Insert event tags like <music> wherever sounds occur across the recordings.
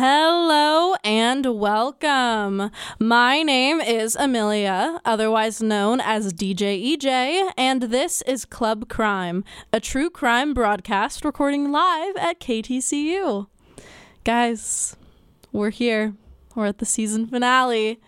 Hello and welcome. My name is Amelia, otherwise known as DJ EJ, and this is Club Crime, a true crime broadcast recording live at KTCU. Guys, we're here. We're at the season finale.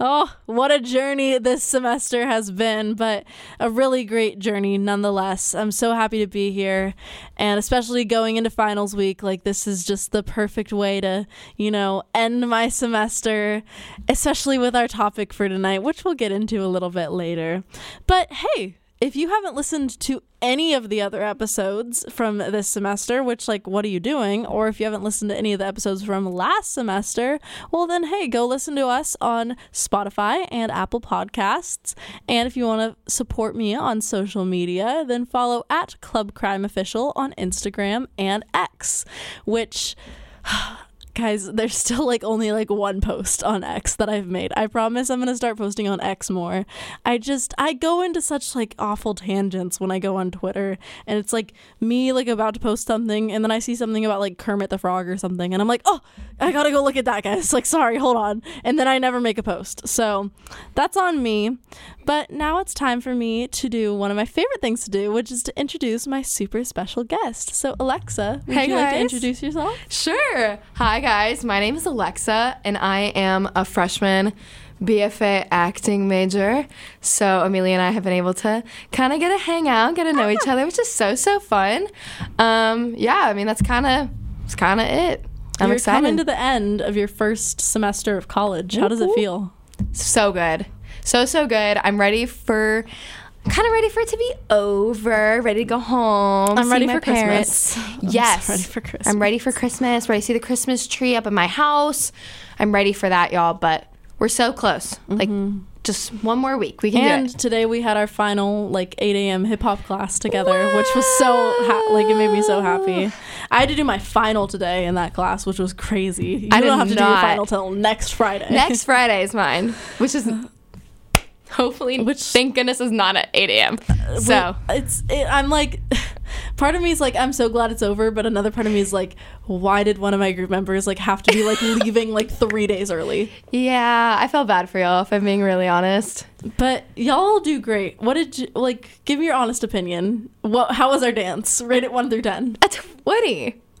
Oh, what a journey this semester has been, but a really great journey nonetheless. I'm so happy to be here, and especially going into finals week, like this is just the perfect way to, you know, end my semester, especially with our topic for tonight, which we'll get into a little bit later. But hey, if you haven't listened to any of the other episodes from this semester, which, like, what are you doing? Or if you haven't listened to any of the episodes from last semester, well, then, hey, go listen to us on Spotify and Apple Podcasts. And if you want to support me on social media, then follow at Club Crime Official on Instagram and X, which <sighs> guys there's still like only like one post on x that i've made. I promise i'm gonna start posting on x more. I just i go into such like awful tangents when i go on twitter and it's like me like about to post something and then i see something about like kermit the frog or something and i'm like oh i gotta go look at that guys. Like sorry hold on. And then i never make a post. So that's on me. But now it's time for me to do one of my favorite things to do, which is to introduce my super special guest. So, Alexa, would Hey, you like to introduce yourself? Sure. Hi, guys. My name is Alexa, and I am a freshman BFA acting major. So, Amelia and I have been able to kind of get to hang out, get to know each other, which is so, so fun. Um, yeah, I mean, that's kind of that's kind of it. I'm You're excited. coming to the end of your first semester of college. How does it feel? so good. So, so good. I'm ready for. Kind of ready for it to be over, ready to go home. I'm ready for parents. Christmas. <laughs> I'm ready for Christmas. I'm ready for Christmas. Ready to see the Christmas tree up in my house. I'm ready for that, y'all. But we're so close. Like mm-hmm. just one more week, we can do And it. today we had our final like 8 a.m. hip hop class together, which was so ha- like it made me so happy. I had to do my final today in that class, which was crazy. You I don't have to do your final till next Friday. Next Friday is mine, which is <laughs> hopefully, Which- thank goodness, is not at 8 a.m. Uh, so it's it, I'm like <laughs> part of me is like I'm so glad it's over, but another part of me is like why did one of my group members like have to be like <laughs> leaving like 3 days early? yeah, I felt bad for y'all if I'm being really honest. But y'all do great. What did you like give me your honest opinion. What how was our dance? Rate it 1 through 10. A 20.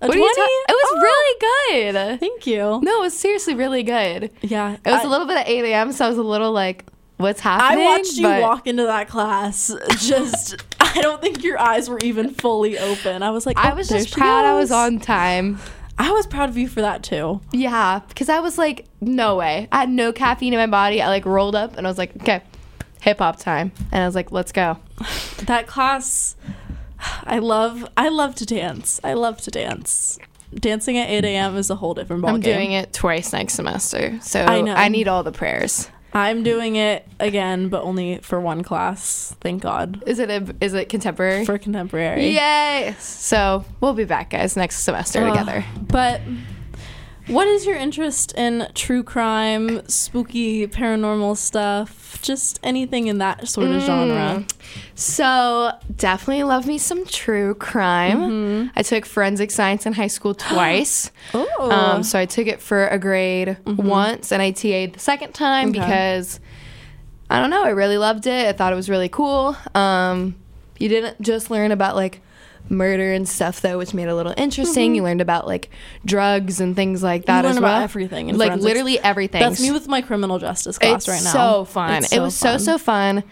A what are you 20? ta- It was Oh. really good. Thank you. No, it was seriously really good. Yeah. It was I- a little bit at 8 a.m., so I was a little like, what's happening. I watched you But walk into that class. <laughs> Just, I don't think your eyes were even fully open. I was like, I oh, was just proud I was on time. I was proud of you for that too. Yeah, because I was like, no way. I had no caffeine in my body. I like rolled up and I was like, okay, hip hop time. And I was like, let's go. <sighs> That class, I love. I love to dance. I love to dance. Dancing at 8 a.m. is a whole different ballgame. I'm doing it twice next semester. So I know. I need all the prayers. I'm doing it again, but only for one class. Thank God Is it a, is it contemporary? for contemporary. Yay! So we'll be back, guys, next semester Ugh. together. But what is your interest in true crime, spooky, paranormal stuff? Just anything in that sort of genre. Mm. So definitely love me some true crime. Mm-hmm. I took forensic science in high school <gasps> twice. Oh, Um, so I took it for a grade once, and I TA'd the second time Okay. because I don't know. I really loved it. I thought it was really cool. Um, you didn't just learn about like murder and stuff though, which made it a little interesting. You learned about like drugs and things like that Mm-hmm. as about well. everything in like forensics. literally everything. that's me with my criminal justice class it's right now. so fun. It's it was so fun. so fun.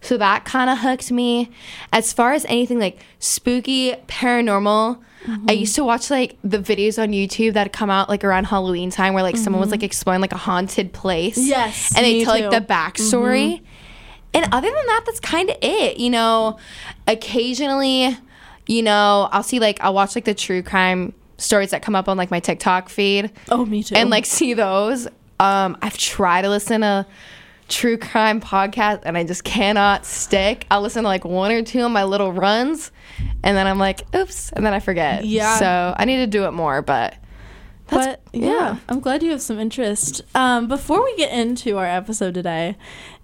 So that kind of hooked me. As far as anything like spooky, paranormal, I Mm-hmm. used to watch like the videos on YouTube that come out like around Halloween time where like someone was like exploring like a haunted place. Mm-hmm. Yes, and they tell too. Mm-hmm. like the backstory. And other than that, that's kind of it. You know, occasionally, you know, I'll see like I'll watch like the true crime stories that come up on like my TikTok feed Oh, me too. and like <laughs> see those. Um, I've tried to listen to true crime podcast and I just cannot stick. I'll listen to like one or two of my little runs and then I'm like, oops, and then I forget. Yeah. So I need to do it more, but but yeah, yeah. I'm glad you have some interest. Um, before we get into our episode today,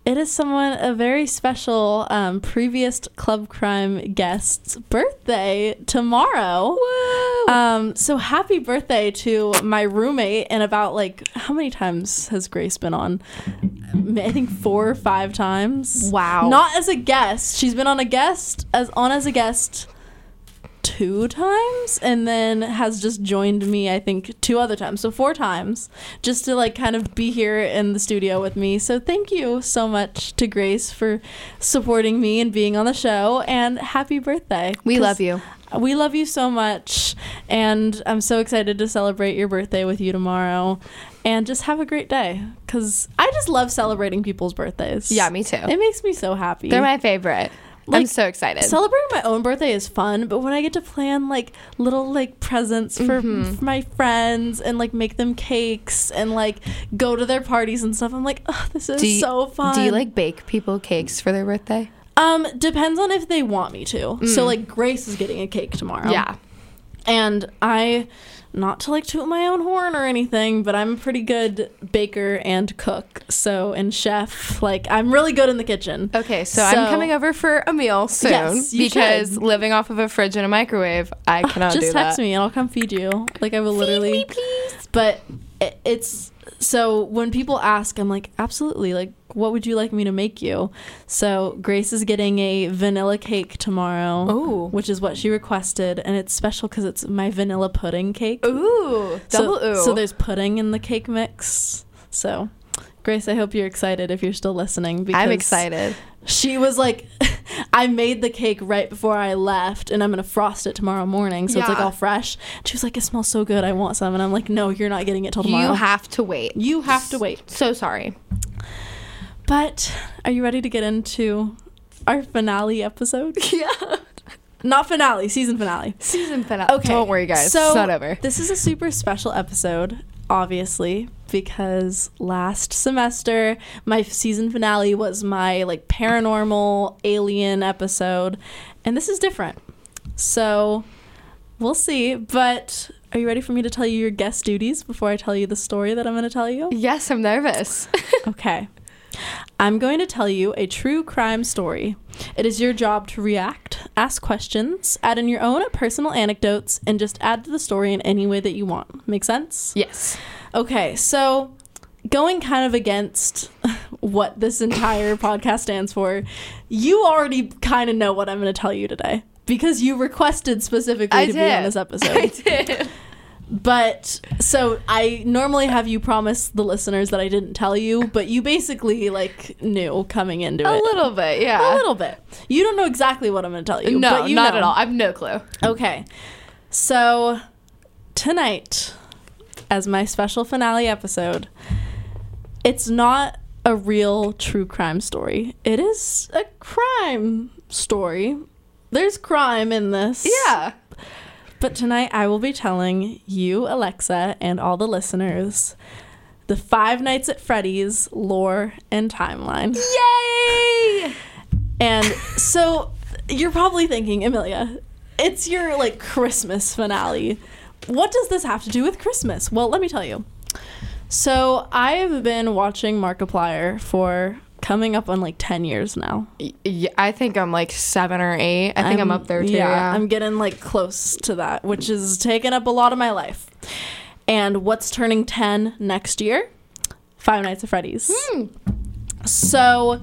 it is someone a very special um, previous club crime guest's birthday tomorrow. Um, so happy birthday to my roommate and about like how many times has Grace been on? I think four or five times. Wow. Not as a guest. She's been on a guest as on as a guest two times and then has just joined me I think two other times. So four times just to like kind of be here in the studio with me. So thank you so much to Grace for supporting me and being on the show and happy birthday. we love you. we love you so much, and I'm so excited to celebrate your birthday with you tomorrow. And just have a great day, cause I just love celebrating people's birthdays. Yeah, me too. It makes me so happy. They're my favorite. I'm so excited. Celebrating my own birthday is fun, but when I get to plan like little like presents for, Mm-hmm. for my friends and like make them cakes and like go to their parties and stuff, I'm like, oh, this is you, so fun. Do you like bake people cakes for their birthday? Um, depends on if they want me to. So Mm. like Grace is getting a cake tomorrow. Yeah. And I, not to like toot my own horn or anything, but I'm a pretty good baker and cook. So, and chef. Like, I'm really good in the kitchen. Okay, so, So- I'm coming over for a meal soon Yes, because should. living off of a fridge and a microwave, I <laughs> cannot Just text that. me and I'll come feed you. Like, I will literally. me, please. But it, it's. So when people ask, I'm like, absolutely. Like, what would you like me to make you? So Grace is getting a vanilla cake tomorrow. Ooh. Which is what she requested. And it's special because it's my vanilla pudding cake. Ooh, double so, ooh. So there's pudding in the cake mix. So, Grace, I hope you're excited if you're still listening. Because I'm excited. She was like, <laughs> I made the cake right before I left, and I'm gonna frost it tomorrow morning, so it's like all fresh. She was like, it smells so good, I want some, and I'm like, no, you're not getting it till tomorrow. You have to wait. You have to wait. So sorry. But are you ready to get into our finale episode? <laughs> Yeah. Not finale, season finale. Season finale. Okay. Don't worry, guys. So it's not over. This is a super special episode, obviously, because last semester my season finale was my like paranormal alien episode, and this is different. So we'll see. But are you ready for me to tell you your guest duties before I tell you the story that I'm going to tell you? Yes, I'm nervous. <laughs> Okay. I'm going to tell you a true crime story. It is your job to react, ask questions, add in your own personal anecdotes, and just add to the story in any way that you want. Make sense? yes. Okay, so going kind of against <laughs> what this entire <laughs> podcast stands for, you already kind of know what I'm going to tell you today because you requested specifically I to did. be on this <laughs> episode. I did. But so I normally have you promise the listeners that I didn't tell you, but you basically like knew coming into A it. A little bit, yeah. A little bit. You don't know exactly what I'm going to tell you. no, but you not know. at all. I have no clue. Okay. So tonight, as my special finale episode, it's not a real true crime story. It is a crime story. There's crime in this. Yeah. But tonight I will be telling you, Alexa, and all the listeners the Five Nights at Freddy's lore and timeline. Yay! And so you're probably thinking, Amelia, it's your like Christmas finale. What does this have to do with Christmas? Well, let me tell you. So I have been watching Markiplier for coming up on like 10 years now. Yeah, I think I'm like seven or eight. I think I'm, up there too. Yeah. I'm getting like close to that, which is taking up a lot of my life. And what's turning 10 next year? Five Nights at Freddy's. Hmm. So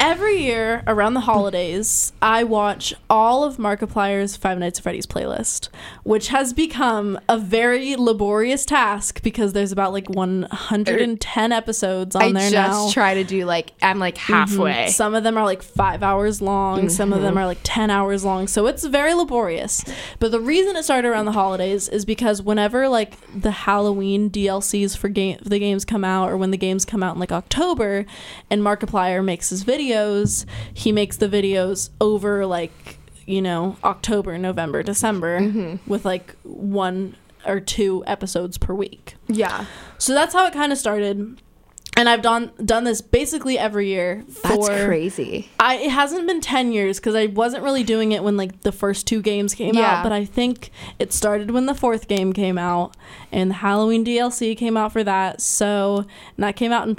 every year around the holidays, I watch all of Markiplier's Five Nights at Freddy's playlist, which has become a very laborious task because there's about like 110 episodes on I there just try to do like I'm like halfway. Some of them are like five hours long. Some of Mm-hmm. them are like 10 hours long. So it's very laborious. But the reason it started around the holidays is because whenever like the Halloween DLCs for game the games come out or when the games come out in like October and Markiplier makes his videos, he makes the videos over like, you know, October, November, December Mm-hmm. with like one or two episodes per week. Yeah. So that's how it kind of started. And I've done done this basically every year for That's crazy. I it hasn't been 10 years cuz I wasn't really doing it when like the first two games came Yeah. out, but I think it started when the fourth game came out and the Halloween DLC came out for that. So, and that came out in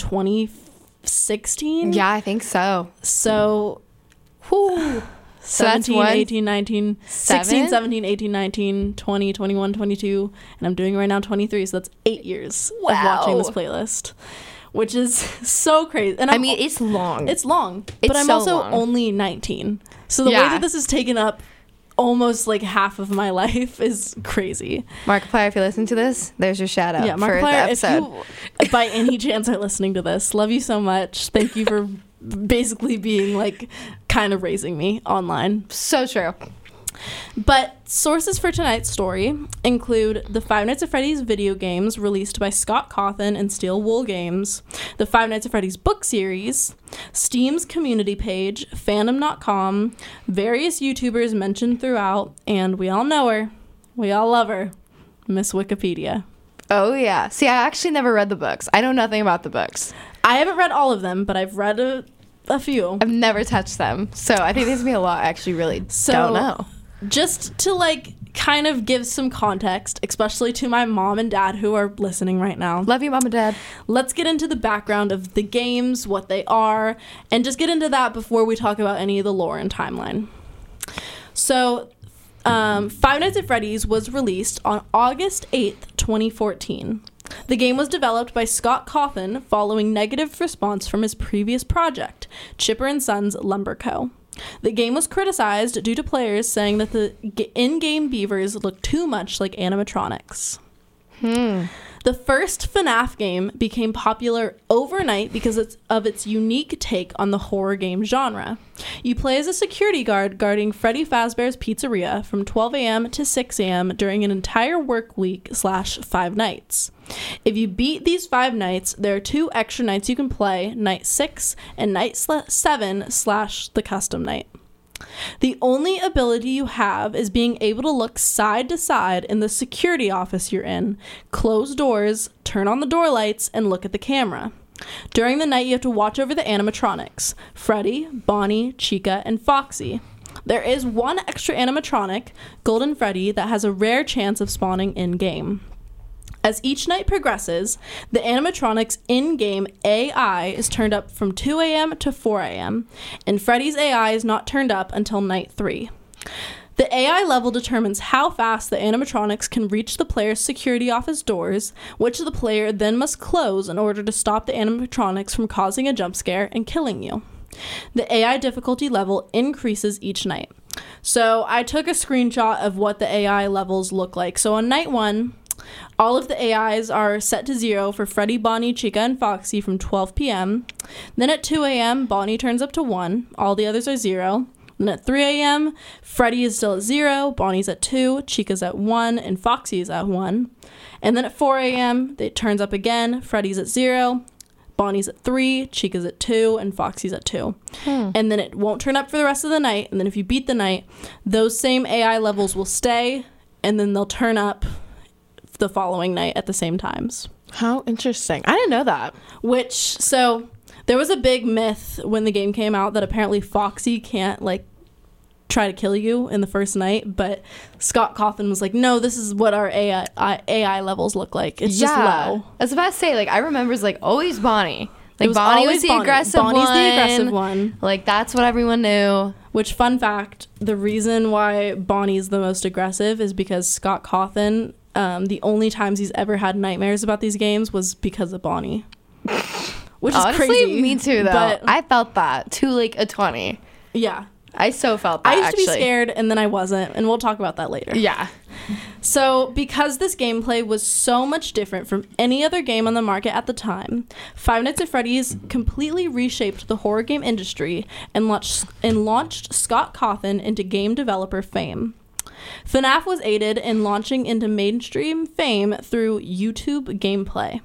2016. Yeah, I think so. So, whew, <sighs> So that's 17, 18, 19, 16, 17, 18, 19, 20, 21, 22, and I'm doing right now 23. So that's eight years of watching this playlist, which is <laughs> so crazy. And I I'm, mean, it's long. it's long, It's but I'm so also long. only 19. So the way that this is taken up almost like half of my <laughs> life is crazy. Markiplier, if you listen to this, there's your shout out yeah, Markiplier, if you <laughs> by any chance are listening to this, love you so much. Thank you for basically being like kind of raising me online. so true. But sources for tonight's story include the Five Nights at Freddy's video games released by Scott Cawthon and Steel Wool Games, the Five Nights at Freddy's book series, Steam's community page, fandom.com, various YouTubers mentioned throughout, and we all know her, we all love her, Miss Wikipedia. Oh yeah. See, I actually never read the books. I know nothing about the books. I haven't read all of them, but I've read a, a few. I've never touched them. So I think there's gonna be a lot I actually really So- don't know. Just to like kind of give some context, especially to my mom and dad who are listening right now. Love you, mom and dad. Let's get into the background of the games, what they are, and just get into that before we talk about any of the lore and timeline. So, um, Five Nights at Freddy's was released on August 8th, 2014. The game was developed by Scott Cawthon following negative response from his previous project, Chipper and Sons Lumber Co. The game was criticized due to players saying that the in-game beavers look too much like animatronics. Hmm. The first FNAF game became popular overnight because of its unique take on the horror game genre. You play as a security guard guarding Freddy Fazbear's Pizzeria from 12 a.m. to 6 a.m. during an entire work week slash five nights. If you beat these five nights, there are two extra nights you can play: night six and night sla- seven slash the custom night. The only ability you have is being able to look side to side in the security office you're in, close doors, turn on the door lights, and look at the camera. During the night, you have to watch over the animatronics Freddy, Bonnie, Chica, and Foxy. There is one extra animatronic, Golden Freddy, that has a rare chance of spawning in game. As each night progresses, the animatronic's in game AI is turned up from 2 a.m. to 4 a.m., and Freddy's AI is not turned up until night 3. The AI level determines how fast the animatronics can reach the player's security office doors, which the player then must close in order to stop the animatronics from causing a jump scare and killing you. The AI difficulty level increases each night. So I took a screenshot of what the AI levels look like. So on night one, all of the AIs are set to zero for Freddy, Bonnie, Chica, and Foxy from 12 p.m. Then at 2 a.m., Bonnie turns up to 1. All the others are 0. Then at 3 a.m., Freddy is still at 0, Bonnie's at 2, Chica's at 1, and Foxy is at 1. And then at 4 a.m., it turns up again, Freddy's at 0, Bonnie's at 3, Chica's at 2, and Foxy's at 2. Hmm. And then it won't turn up for the rest of the night. And then if you beat the night, those same AI levels will stay, and then they'll turn up the following night at the same times. How interesting. I didn't know that. Which so there was a big myth when the game came out that apparently Foxy can't like try to kill you in the first night, but Scott Cawthon was like, "No, this is what our AI AI levels look like. It's just low." I was about to say, like, I remember it's like always Bonnie. Like was Bonnie was the Bonnie. aggressive Bonnie's one. the aggressive one. Like that's what everyone knew. Which fun fact, the reason why Bonnie's the most aggressive is because Scott Cawthon um, the only times he's ever had nightmares about these games was because of Bonnie. Which is Honestly, crazy. me too. Though But I felt that to like a twenty. yeah. I so felt that. I used to be scared and then I wasn't, and we'll talk about that later. Yeah. So, because this gameplay was so much different from any other game on the market at the time, Five Nights at Freddy's completely reshaped the horror game industry and launched, and launched Scott Cawthon into game developer fame. FNAF was aided in launching into mainstream fame through YouTube gameplay.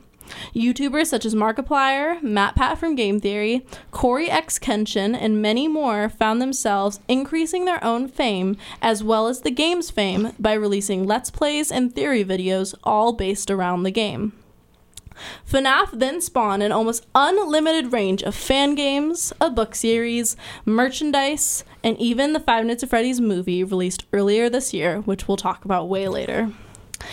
YouTubers such as Markiplier, MatPat from Game Theory, CoryxKenshin, and many more found themselves increasing their own fame as well as the game's fame by releasing Let's Plays and theory videos all based around the game. FNAF then spawned an almost unlimited range of fan games, a book series, merchandise, and even the Five Nights at Freddy's movie released earlier this year, which we'll talk about way later.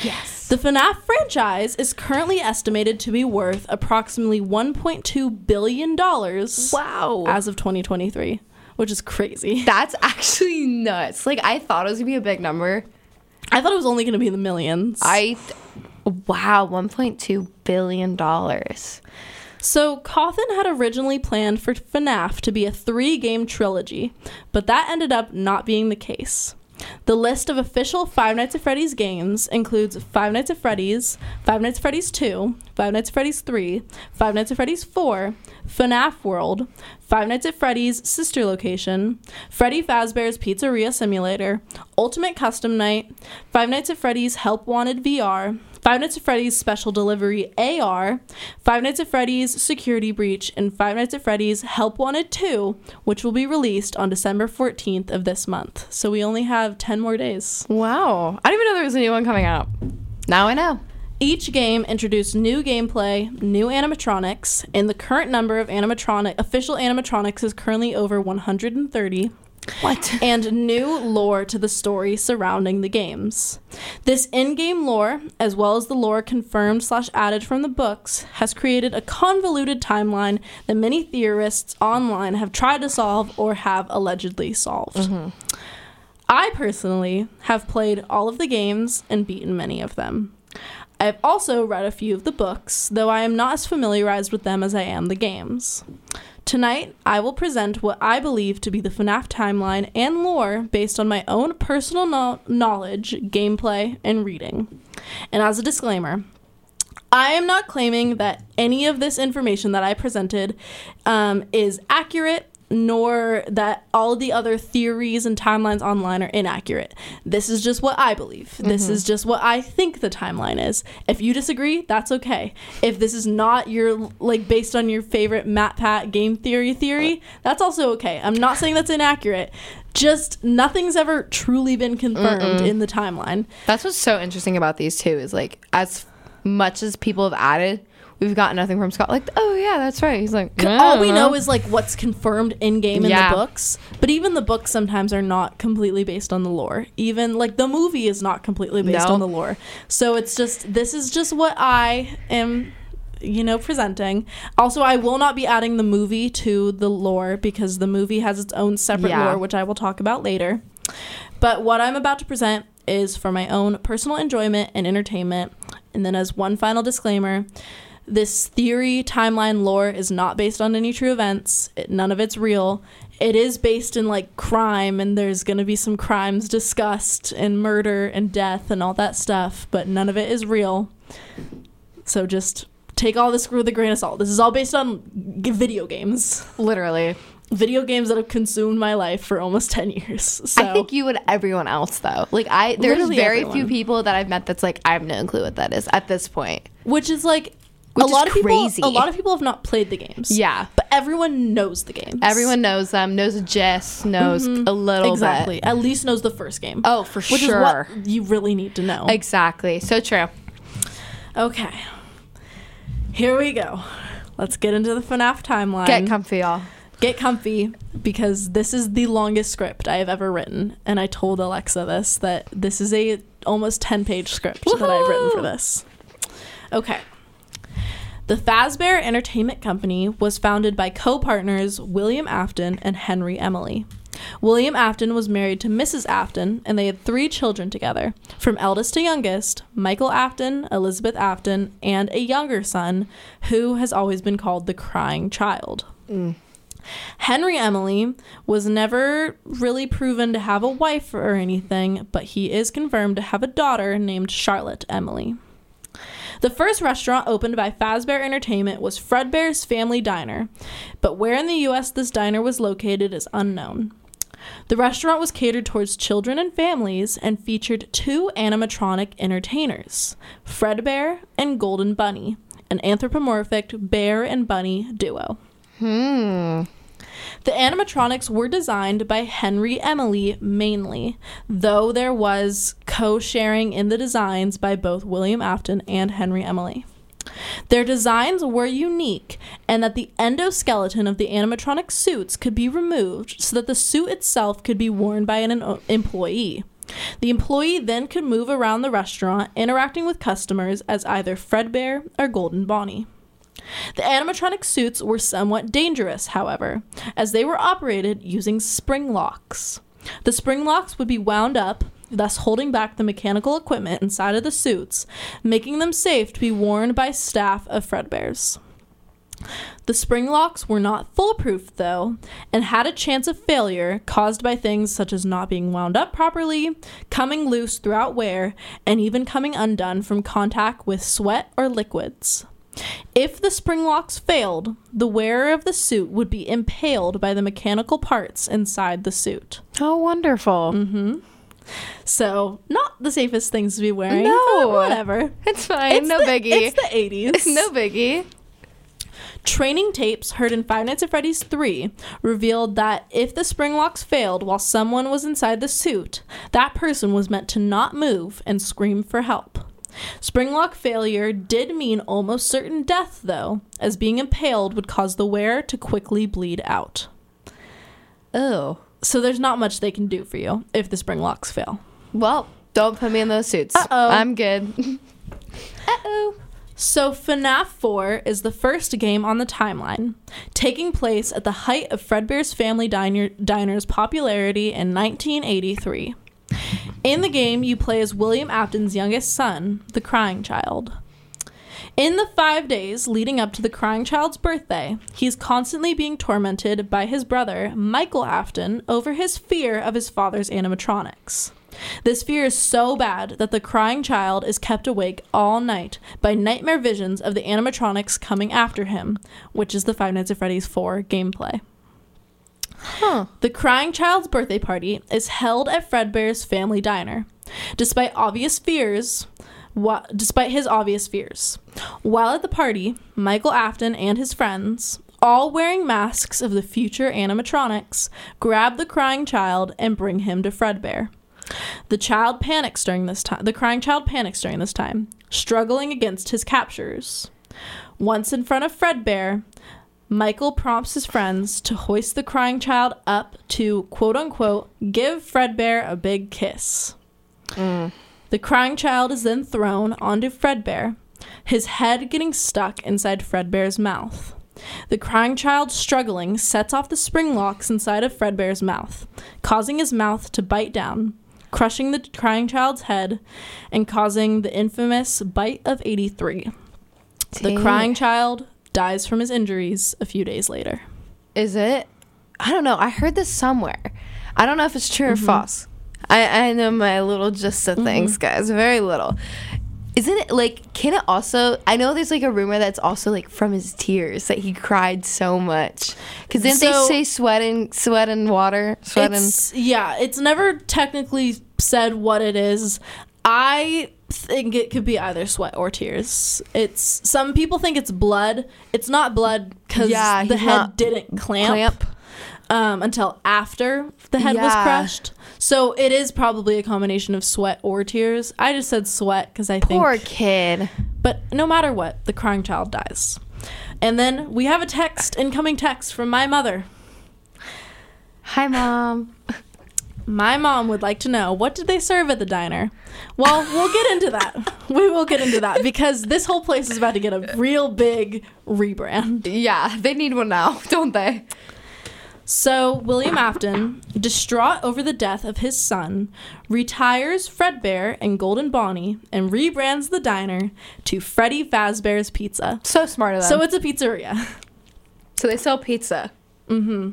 Yes. The FNAF franchise is currently estimated to be worth approximately $1.2 billion Wow. as of 2023, which is crazy. That's actually nuts. Like I thought it was gonna be a big number. I thought it was only going to be in the millions. I wow, 1.2 billion dollars. So, Cawthon had originally planned for FNAF to be a three game trilogy, but that ended up not being the case. The list of official Five Nights at Freddy's games includes Five Nights at Freddy's, Five Nights at Freddy's 2, Five Nights at Freddy's 3, Five Nights at Freddy's 4, FNAF World, Five Nights at Freddy's Sister Location, Freddy Fazbear's Pizzeria Simulator, Ultimate Custom Night, Five Nights at Freddy's Help Wanted VR, Five Nights at Freddy's Special Delivery AR, Five Nights at Freddy's Security Breach, and Five Nights at Freddy's Help Wanted 2, which will be released on December 14th of this month. So we only have 10 more days. Wow. I didn't even know there was a new one coming out. Now I know. Each game introduced new gameplay, new animatronics, and the current number of animatronic official animatronics is currently over 130 What? and new lore to the story surrounding the games. This in-game lore, as well as the lore confirmed slash added from the books, has created a convoluted timeline that many theorists online have tried to solve or have allegedly solved. Mm-hmm. I personally have played all of the games and beaten many of them. I have also read a few of the books, though I am not as familiarized with them as I am the games. Tonight, I will present what I believe to be the FNAF timeline and lore based on my own personal no- knowledge, gameplay, and reading. And as a disclaimer, I am not claiming that any of this information that I presented um, is accurate, nor that all the other theories and timelines online are inaccurate. This is just what I believe. This mm-hmm. is just what I think the timeline is. If you disagree, that's okay. If this is not your like based on your favorite MatPat game theory theory, that's also okay. I'm not saying that's inaccurate. Just nothing's ever truly been confirmed in the timeline. That's what's so interesting about these two is like as much as people have added, we've got nothing from Scott. Like, oh yeah, that's right. He's like, all we know is like what's confirmed in game in Yeah. the books but even the books sometimes are not completely based on the lore even like the movie is not completely based No. on the lore so it's just this is just what i am you know presenting also i will not be adding the movie to the lore because the movie has its own separate Yeah. lore which i will talk about later but what i'm about to present is for my own personal enjoyment and entertainment and then as one final disclaimer this theory timeline lore is not based on any true events. It, none of it's real. It is based in like crime and there's going to be some crimes discussed and murder and death and all that stuff but none of it is real. So just take all this screw with a grain of salt. This is all based on g- video games. Literally. video games that have consumed my life for almost 10 years so. I think you and everyone else though. Like I, there's Literally very few people that I've met that's like I have no clue what that is at this point. which is like a is lot of crazy. people a lot of people have not played the games Yeah. but everyone knows the games Everyone knows them, knows a gist, knows a little Mm-hmm. exactly bit. at least knows the first game Oh, for which sure. is what you really need to know Exactly. So true. okay here we go let's get into the FNAF timeline Get comfy, y'all. get comfy because this is the longest script I have ever written and I told Alexa this that this is a almost 10 page script that I've written for this okay the Fazbear Entertainment Company was founded by co-partners William Afton and Henry Emily. William Afton was married to Mrs. Afton and they had three children together. From eldest to youngest, Michael Afton, Elizabeth Afton, and a younger son who has always been called the crying child. Mm. Henry Emily was never really proven to have a wife or anything, but he is confirmed to have a daughter named Charlotte Emily. The first restaurant opened by Fazbear Entertainment was Fredbear's Family Diner, but where in the US this diner was located is unknown. The restaurant was catered towards children and families and featured two animatronic entertainers, Fredbear and Golden Bunny, an anthropomorphic bear and bunny duo. Hmm. The animatronics were designed by Henry Emily mainly, though there was co sharing in the designs by both William Afton and Henry Emily. Their designs were unique, and that the endoskeleton of the animatronic suits could be removed so that the suit itself could be worn by an employee. The employee then could move around the restaurant, interacting with customers as either Fredbear or Golden Bonnie. The animatronic suits were somewhat dangerous, however, as they were operated using spring locks. The spring locks would be wound up, thus holding back the mechanical equipment inside of the suits, making them safe to be worn by staff of Fredbear's. The spring locks were not foolproof, though, and had a chance of failure caused by things such as not being wound up properly, coming loose throughout wear, and even coming undone from contact with sweat or liquids. If the spring locks failed, the wearer of the suit would be impaled by the mechanical parts inside the suit. Oh, wonderful. Mm-hmm. So, not the safest things to be wearing. No. whatever. It's fine. It's no the, biggie. It's the 80s. <laughs> no biggie. Training tapes heard in Five Nights at Freddy's 3 revealed that if the spring locks failed while someone was inside the suit, that person was meant to not move and scream for help. Spring lock failure did mean almost certain death, though, as being impaled would cause the wearer to quickly bleed out. Oh. So there's not much they can do for you if the spring locks fail. Well, don't put me in those suits. Uh-oh. I'm good. <laughs> Uh-oh. So, FNAF 4 is the first game on the timeline, taking place at the height of Fredbear's Family Diner, Diner's popularity in 1983. In the game, you play as William Afton's youngest son, the Crying Child. In the five days leading up to the Crying Child's birthday, he's constantly being tormented by his brother, Michael Afton, over his fear of his father's animatronics. This fear is so bad that the crying child is kept awake all night by nightmare visions of the animatronics coming after him, which is the Five Nights at Freddy's 4 gameplay. Huh. The crying child's birthday party is held at Fredbear's family diner. Despite obvious fears, despite his obvious fears. While at the party, Michael Afton and his friends, all wearing masks of the future animatronics, grab the crying child and bring him to Fredbear. The child panics during this time. The crying child panics during this time, struggling against his captors. Once in front of Fredbear, Michael prompts his friends to hoist the crying child up to quote unquote give Fredbear a big kiss. Mm. The crying child is then thrown onto Fredbear, his head getting stuck inside Fredbear's mouth. The crying child struggling sets off the spring locks inside of Fredbear's mouth, causing his mouth to bite down, crushing the crying child's head, and causing the infamous bite of 83. The crying child dies from his injuries a few days later. Is it? I don't know. I heard this somewhere. I don't know if it's true or Mm-hmm. false. I, I know my little gist of things, guys. Very little. Isn't it like, can it also, I know there's like a rumor that's also like from his tears that he cried so much. Because didn't So- they say sweat and, sweat and water? Sweat and. Yeah, it's never technically said what it is. I think it could be either sweat or tears. It's some people think it's blood. It's not blood because Yeah, the head didn't clamp, Clamp. Um, until after the head was crushed. So it is probably a combination of sweat or tears. I just said sweat because I think Poor kid. But no matter what, the crying child dies. And then we have a text, incoming text from my mother. Hi, mom. My mom would like to know what did they serve at the diner? Well, we'll get into that. <laughs> We will get into that because this whole place is about to get a real big rebrand. Yeah, they need one now, <laughs> don't they? So, William Afton, distraught over the death of his son, retires Fredbear and Golden Bonnie and rebrands the diner to Freddy Fazbear's Pizza. So smart of them. So, it's a pizzeria. so they sell pizza. Mm-hmm.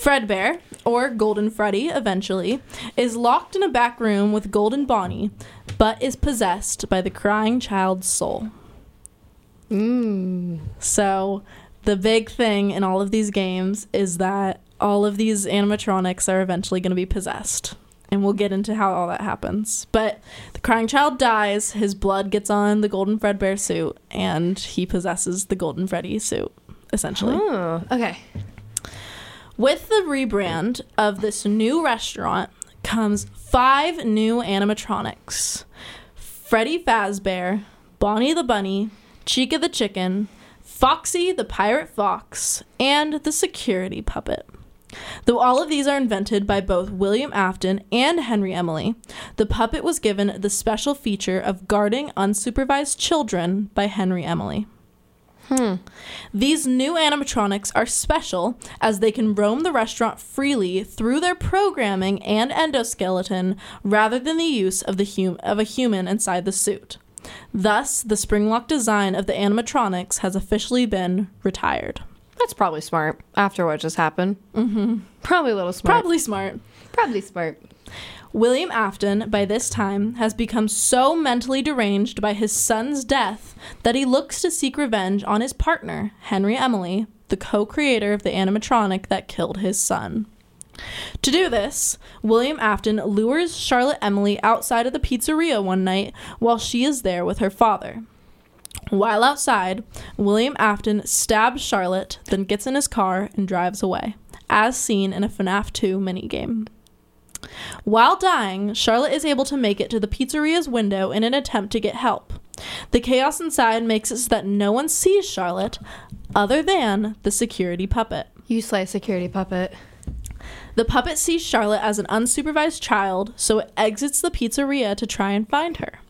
Fredbear, or Golden Freddy eventually, is locked in a back room with Golden Bonnie, but is possessed by the crying child's soul. Mmm. So, the big thing in all of these games is that all of these animatronics are eventually going to be possessed. And we'll get into how all that happens. But the crying child dies, his blood gets on the Golden Fredbear suit, and he possesses the Golden Freddy suit, essentially. Oh, okay. With the rebrand of this new restaurant comes five new animatronics Freddy Fazbear, Bonnie the Bunny, Chica the Chicken, Foxy the Pirate Fox, and the Security Puppet. Though all of these are invented by both William Afton and Henry Emily, the puppet was given the special feature of guarding unsupervised children by Henry Emily. These new animatronics are special as they can roam the restaurant freely through their programming and endoskeleton rather than the use of the hum- of a human inside the suit. Thus, the spring-lock design of the animatronics has officially been retired. That's probably smart after what just happened. Mm-hmm. Probably a little smart. Probably smart. Probably smart. William Afton, by this time, has become so mentally deranged by his son's death that he looks to seek revenge on his partner, Henry Emily, the co creator of the animatronic that killed his son. To do this, William Afton lures Charlotte Emily outside of the pizzeria one night while she is there with her father. While outside, William Afton stabs Charlotte, then gets in his car and drives away, as seen in a FNAF 2 minigame. While dying, Charlotte is able to make it to the pizzeria's window in an attempt to get help. The chaos inside makes it so that no one sees Charlotte other than the security puppet. You slay security puppet. The puppet sees Charlotte as an unsupervised child, so it exits the pizzeria to try and find her.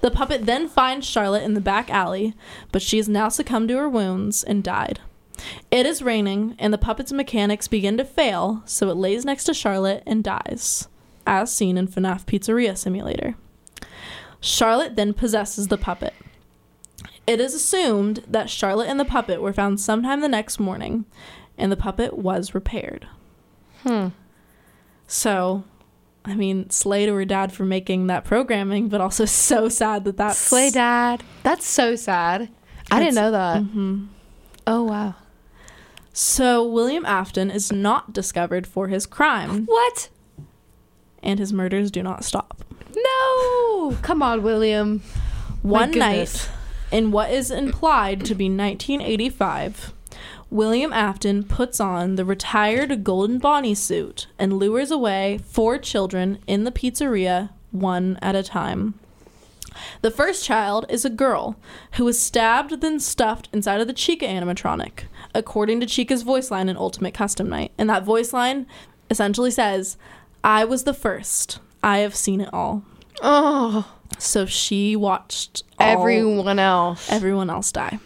The puppet then finds Charlotte in the back alley, but she has now succumbed to her wounds and died. It is raining, and the puppet's mechanics begin to fail, so it lays next to Charlotte and dies, as seen in FNAF Pizzeria Simulator. Charlotte then possesses the puppet. It is assumed that Charlotte and the puppet were found sometime the next morning, and the puppet was repaired. Hmm. So, I mean, slay to her dad for making that programming, but also <laughs> so sad that that's Slay dad. That's so sad. I didn't know that. Mhm. Oh wow. So William Afton is not discovered for his crime, What? and his murders do not stop. No. Come on, William. One night, in what is implied to be 1985, William Afton puts on the retired Golden Bonnie suit and lures away four children in the pizzeria, one at a time. The first child is a girl who was stabbed then stuffed inside of the Chica animatronic, according to Chica's voice line in Ultimate Custom Night. And that voice line essentially says, I was the first. I have seen it all. Oh, So she watched all- everyone else. everyone else die.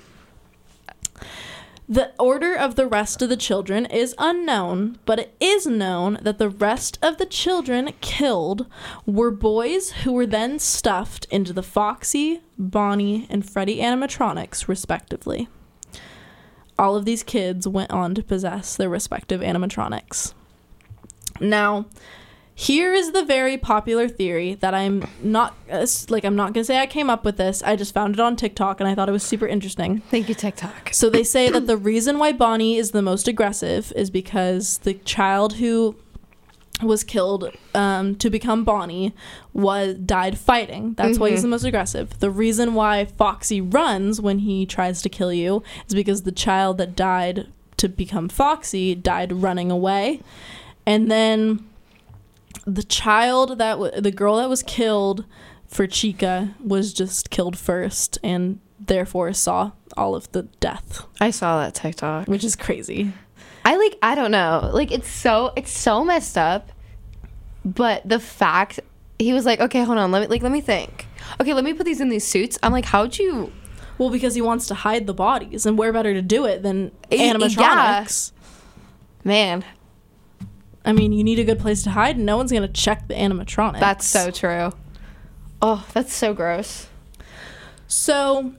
The order of the rest of the children is unknown, but it is known that the rest of the children killed were boys who were then stuffed into the Foxy, Bonnie, and Freddy animatronics, respectively. All of these kids went on to possess their respective animatronics. Now, here is the very popular theory that I'm not uh, like I'm not going to say I came up with this. I just found it on TikTok and I thought it was super interesting. Thank you, TikTok. So they say that the reason why Bonnie is the most aggressive is because the child who was killed um, to become Bonnie was died fighting. That's why he's the most aggressive. The reason why Foxy runs when he tries to kill you is because the child that died to become Foxy died running away, and then the child that w- the girl that was killed for Chica was just killed first, and therefore saw all of the death, I saw that TikTok. which is crazy. I like I don't know. Like it's so it's so messed up. But the fact he was like, "Okay, hold on. Let me like let me think. Okay, let me put these in these suits." I'm like, "How'd you Well, because he wants to hide the bodies, and where better to do it than yeah. animatronics? Man, I mean, you need a good place to hide, and no one's gonna check the animatronics. that's so true." Oh, that's so gross. So,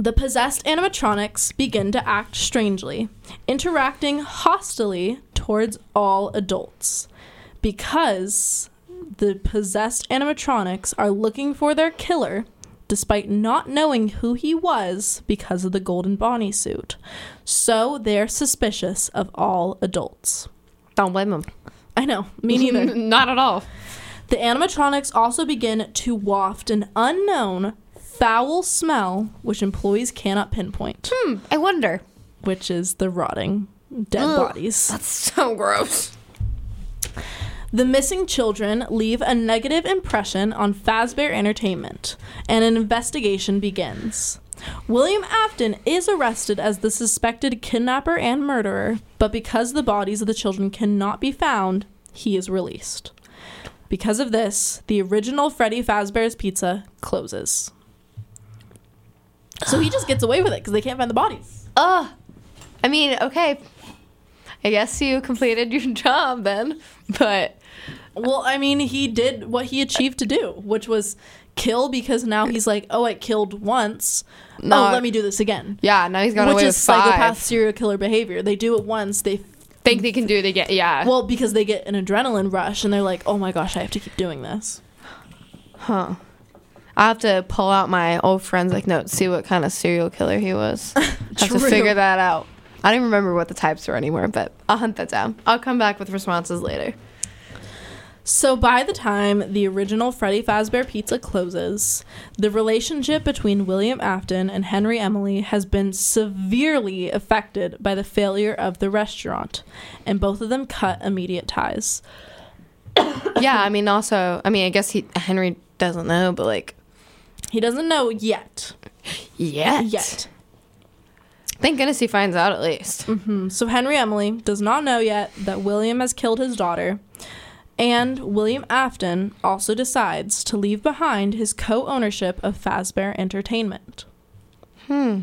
the possessed animatronics begin to act strangely, interacting hostilely towards all adults. Because the possessed animatronics are looking for their killer, despite not knowing who he was because of the Golden Bonnie suit. So, they're suspicious of all adults. Don't blame them. I know, me neither. <laughs> Not at all. The animatronics also begin to waft an unknown foul smell, which employees cannot pinpoint, Hmm, I wonder. which is the rotting dead Ugh. bodies. That's so gross. The missing children leave a negative impression on Fazbear Entertainment, and an investigation begins. William Afton is arrested as the suspected kidnapper and murderer, but because the bodies of the children cannot be found, he is released. Because of this, the original Freddy Fazbear's Pizza closes. So he just gets away with it because they can't find the bodies. Oh, I mean, okay. I guess you completed your <laughs> job then, but Well, I mean, he did what he achieved to do, which was kill because now he's like, oh, I killed once. No. oh, let me do this again. yeah, now he's gone Which away is with five. psychopath serial killer behavior. They do it once, they Think they can do it again? Yeah. well because they get an adrenaline rush and they're like, oh my gosh, I have to keep doing this. huh. I have to pull out my old friend's like notes, see what kind of serial killer he was. <laughs> have to figure that out. I don't even remember what the types were anymore, but I'll hunt that down. I'll come back with responses later. So by the time the original Freddy Fazbear Pizza closes, the relationship between William Afton and Henry Emily has been severely affected by the failure of the restaurant, and both of them cut immediate ties. <coughs> yeah, I mean, also, I mean, I guess he Henry doesn't know, but like, He doesn't know yet. yet, Yet. Thank goodness he finds out at least. Hmm, So Henry Emily does not know yet that William has killed his daughter, and William Afton also decides to leave behind his co-ownership of Fazbear Entertainment. Hmm.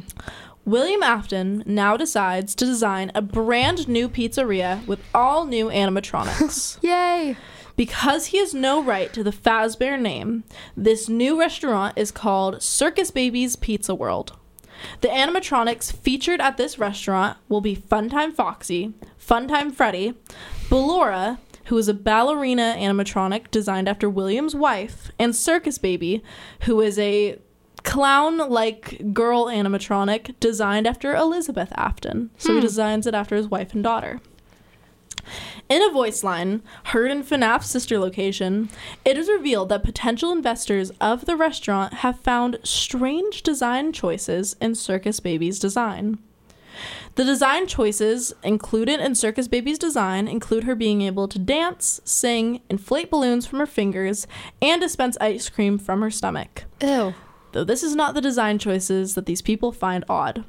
William Afton now decides to design a brand new pizzeria with all new animatronics. <laughs> Yay! Because he has no right to the Fazbear name, this new restaurant is called Circus Baby's Pizza World. The animatronics featured at this restaurant will be Funtime Foxy, Funtime Freddy, Ballora, who is a ballerina animatronic designed after William's wife, and Circus Baby, who is a clown like girl animatronic designed after Elizabeth Afton. So he hmm. designs it after his wife and daughter. In a voice line heard in FNAF's sister location, it is revealed that potential investors of the restaurant have found strange design choices in Circus Baby's design. The design choices included in Circus Baby's design include her being able to dance, sing, inflate balloons from her fingers, and dispense ice cream from her stomach. Ew. Though this is not the design choices that these people find odd.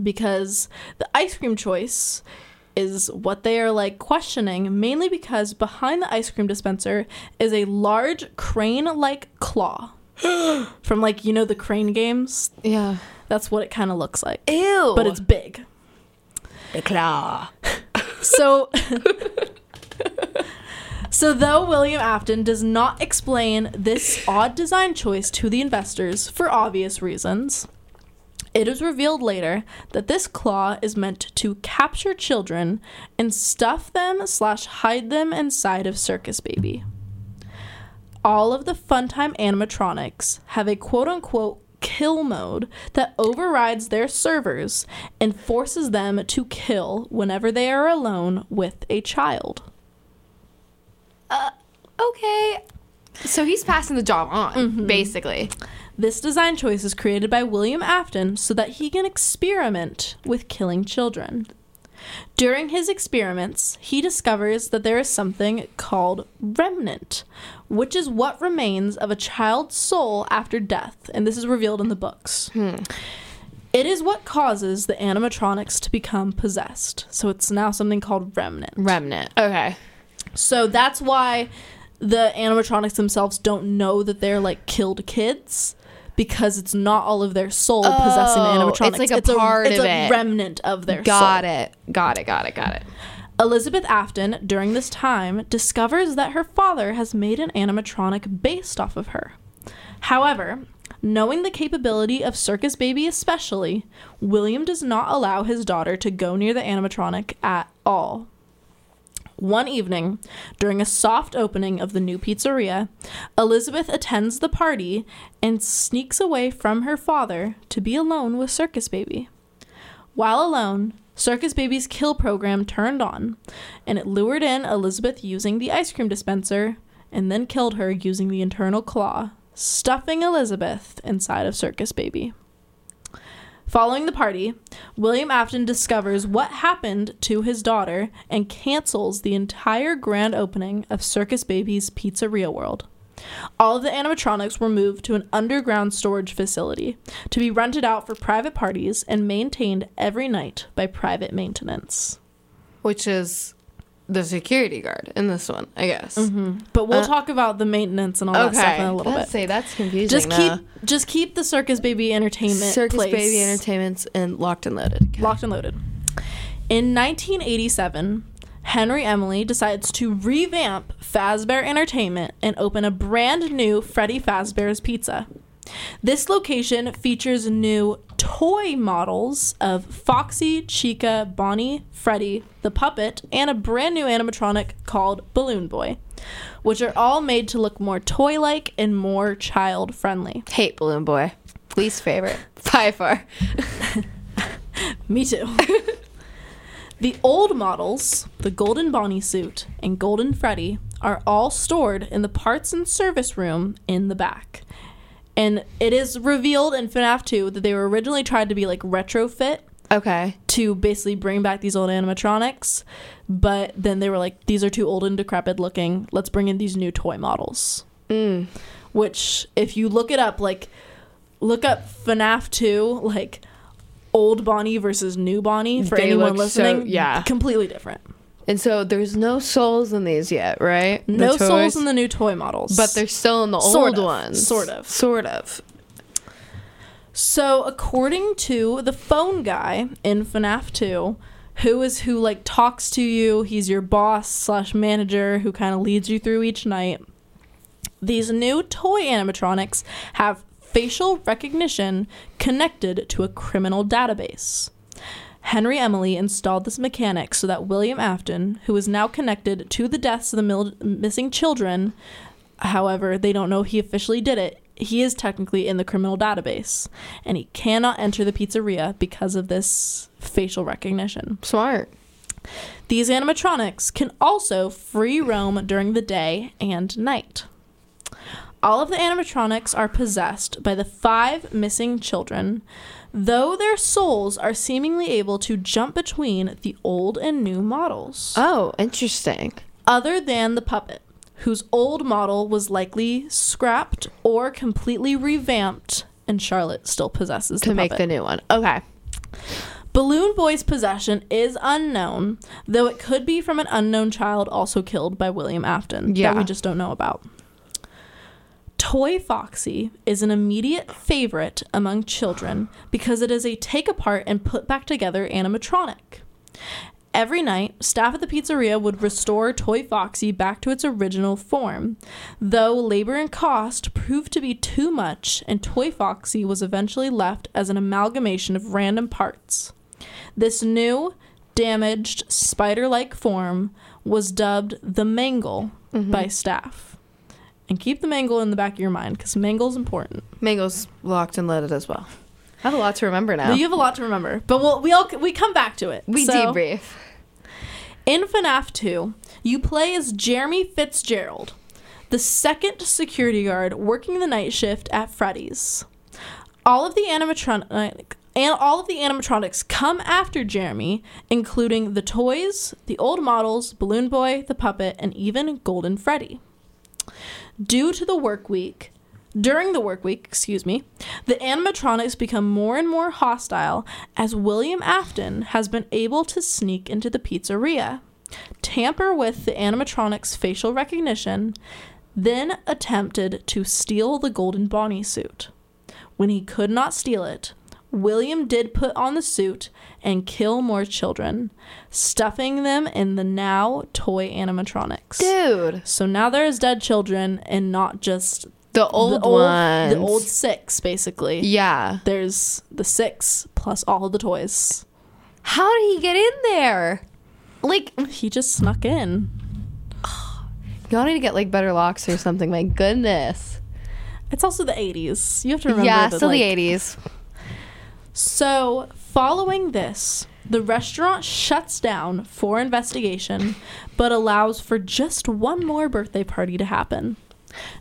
Because the ice cream choice is what they are like questioning, mainly because behind the ice cream dispenser is a large crane like claw. <gasps> From like, you know, the crane games? Yeah. That's what it kind of looks like. Ew. But it's big. the claw. <laughs> So <laughs> So though William Afton does not explain this odd design choice to the investors for obvious reasons, it is revealed later that this claw is meant to capture children and stuff them slash hide them inside of Circus Baby. All of the Funtime animatronics have a quote unquote kill mode that overrides their servers and forces them to kill whenever they are alone with a child. Uh, okay. So he's passing the job on, basically. This design choice is created by William Afton so that he can experiment with killing children. During his experiments, he discovers that there is something called remnant, which is what remains of a child's soul after death, and this is revealed in the books. Hmm. It is what causes the animatronics to become possessed. So it's now something called remnant. Remnant. Okay. So that's why the animatronics themselves don't know that they're like killed kids because it's not all of their soul possessing the Oh, animatronics. it's like a part it's of a it. remnant of their Got soul. it. Got it. Got it. Got it. Elizabeth Afton, during this time, discovers that her father has made an animatronic based off of her. However, knowing the capability of Circus Baby especially, William does not allow his daughter to go near the animatronic at all. One evening, during a soft opening of the new pizzeria, Elizabeth attends the party and sneaks away from her father to be alone with Circus Baby. While alone, Circus Baby's kill program turned on, and it lured in Elizabeth using the ice cream dispenser and then killed her using the internal claw, stuffing Elizabeth inside of Circus Baby. Following the party, William Afton discovers what happened to his daughter and cancels the entire grand opening of Circus Baby's Pizzeria World. All of the animatronics were moved to an underground storage facility to be rented out for private parties and maintained every night by private maintenance. Which is the security guard in this one, I guess. But we'll Uh, talk about the maintenance and all that stuff in a little bit. Let's bit. say that's confusing. Just now. keep just keep the Circus Baby Entertainment Circus place Baby Entertainments and Locked and Loaded. Okay. locked and loaded. In 1987, Henry Emily decides to revamp Fazbear Entertainment and open a brand new Freddy Fazbear's Pizza. This location features new toy models of Foxy, Chica, Bonnie, Freddy, the puppet, and a brand new animatronic called Balloon Boy, which are all made to look more toy like and more child friendly. Hate Balloon Boy. Least favorite. By far. <laughs> Me too. the old models, the Golden Bonnie suit and Golden Freddy, are all stored in the parts and service room in the back. And it is revealed in FNAF 2 that they were originally tried to be like retrofit Okay. to basically bring back these old animatronics, but then they were like, these are too old and decrepit looking. Let's bring in these new toy models. Mm. Which, if you look it up, like, look up FNAF 2, like, old Bonnie versus new Bonnie for They anyone look so- listening. yeah. Completely different. And so there's no souls in these yet, right? The No souls in the new toy models. But they're still in the Sort old of, ones. sort of. Sort of. So, according to the phone guy in FNAF 2, who is who like talks to you, he's your boss slash manager who kind of leads you through each night. These new toy animatronics have facial recognition connected to a criminal database. Henry Emily installed this mechanic so that William Afton, who is now connected to the deaths of the mil- missing children, however, they don't know he officially did it, he is technically in the criminal database and he cannot enter the pizzeria because of this facial recognition. Smart. These animatronics can also free roam during the day and night. All of the animatronics are possessed by the five missing children, though their souls are seemingly able to jump between the old and new models. Oh, interesting. Other than the puppet, whose old model was likely scrapped or completely revamped, and Charlotte still possesses To the make the new one. Okay. Balloon Boy's possession is unknown, though it could be from an unknown child also killed by William Afton Yeah. that we just don't know about. Toy Foxy is an immediate favorite among children because it is a take apart and put back together animatronic. Every night, staff at the pizzeria would restore Toy Foxy back to its original form, though labor and cost proved to be too much, and Toy Foxy was eventually left as an amalgamation of random parts. This new, damaged, spider like form was dubbed the Mangle by mm-hmm. staff. And keep the Mangle in the back of your mind because Mangle's important. Mangle's locked and loaded as well. I have a lot to remember now. You have a lot to remember, but we'll, we all we come back to it. we So- debrief. In FNAF 2, you play as Jeremy Fitzgerald, the second security guard working the night shift at Freddy's. All of the animatronic and all of the animatronics come after Jeremy, including the toys, the old models, Balloon Boy, the puppet, and even Golden Freddy. Due to the work week, during the work week, excuse me, the animatronics become more and more hostile as William Afton has been able to sneak into the pizzeria, tamper with the animatronics' facial recognition, then attempted to steal the Golden Bonnie suit. When he could not steal it, William did put on the suit and kill more children, stuffing them in the now toy animatronics. Dude. So now there's dead children and not just The old, the old, ones. the old six, basically. Yeah. There's the six plus all the toys. How did he get in there? Like, He just snuck in. <sighs> y'all need to get like better locks or something. My goodness. It's also the 80s. You have to remember yeah, that, still like- the 80s. So, following this, the restaurant shuts down for investigation, but allows for just one more birthday party to happen.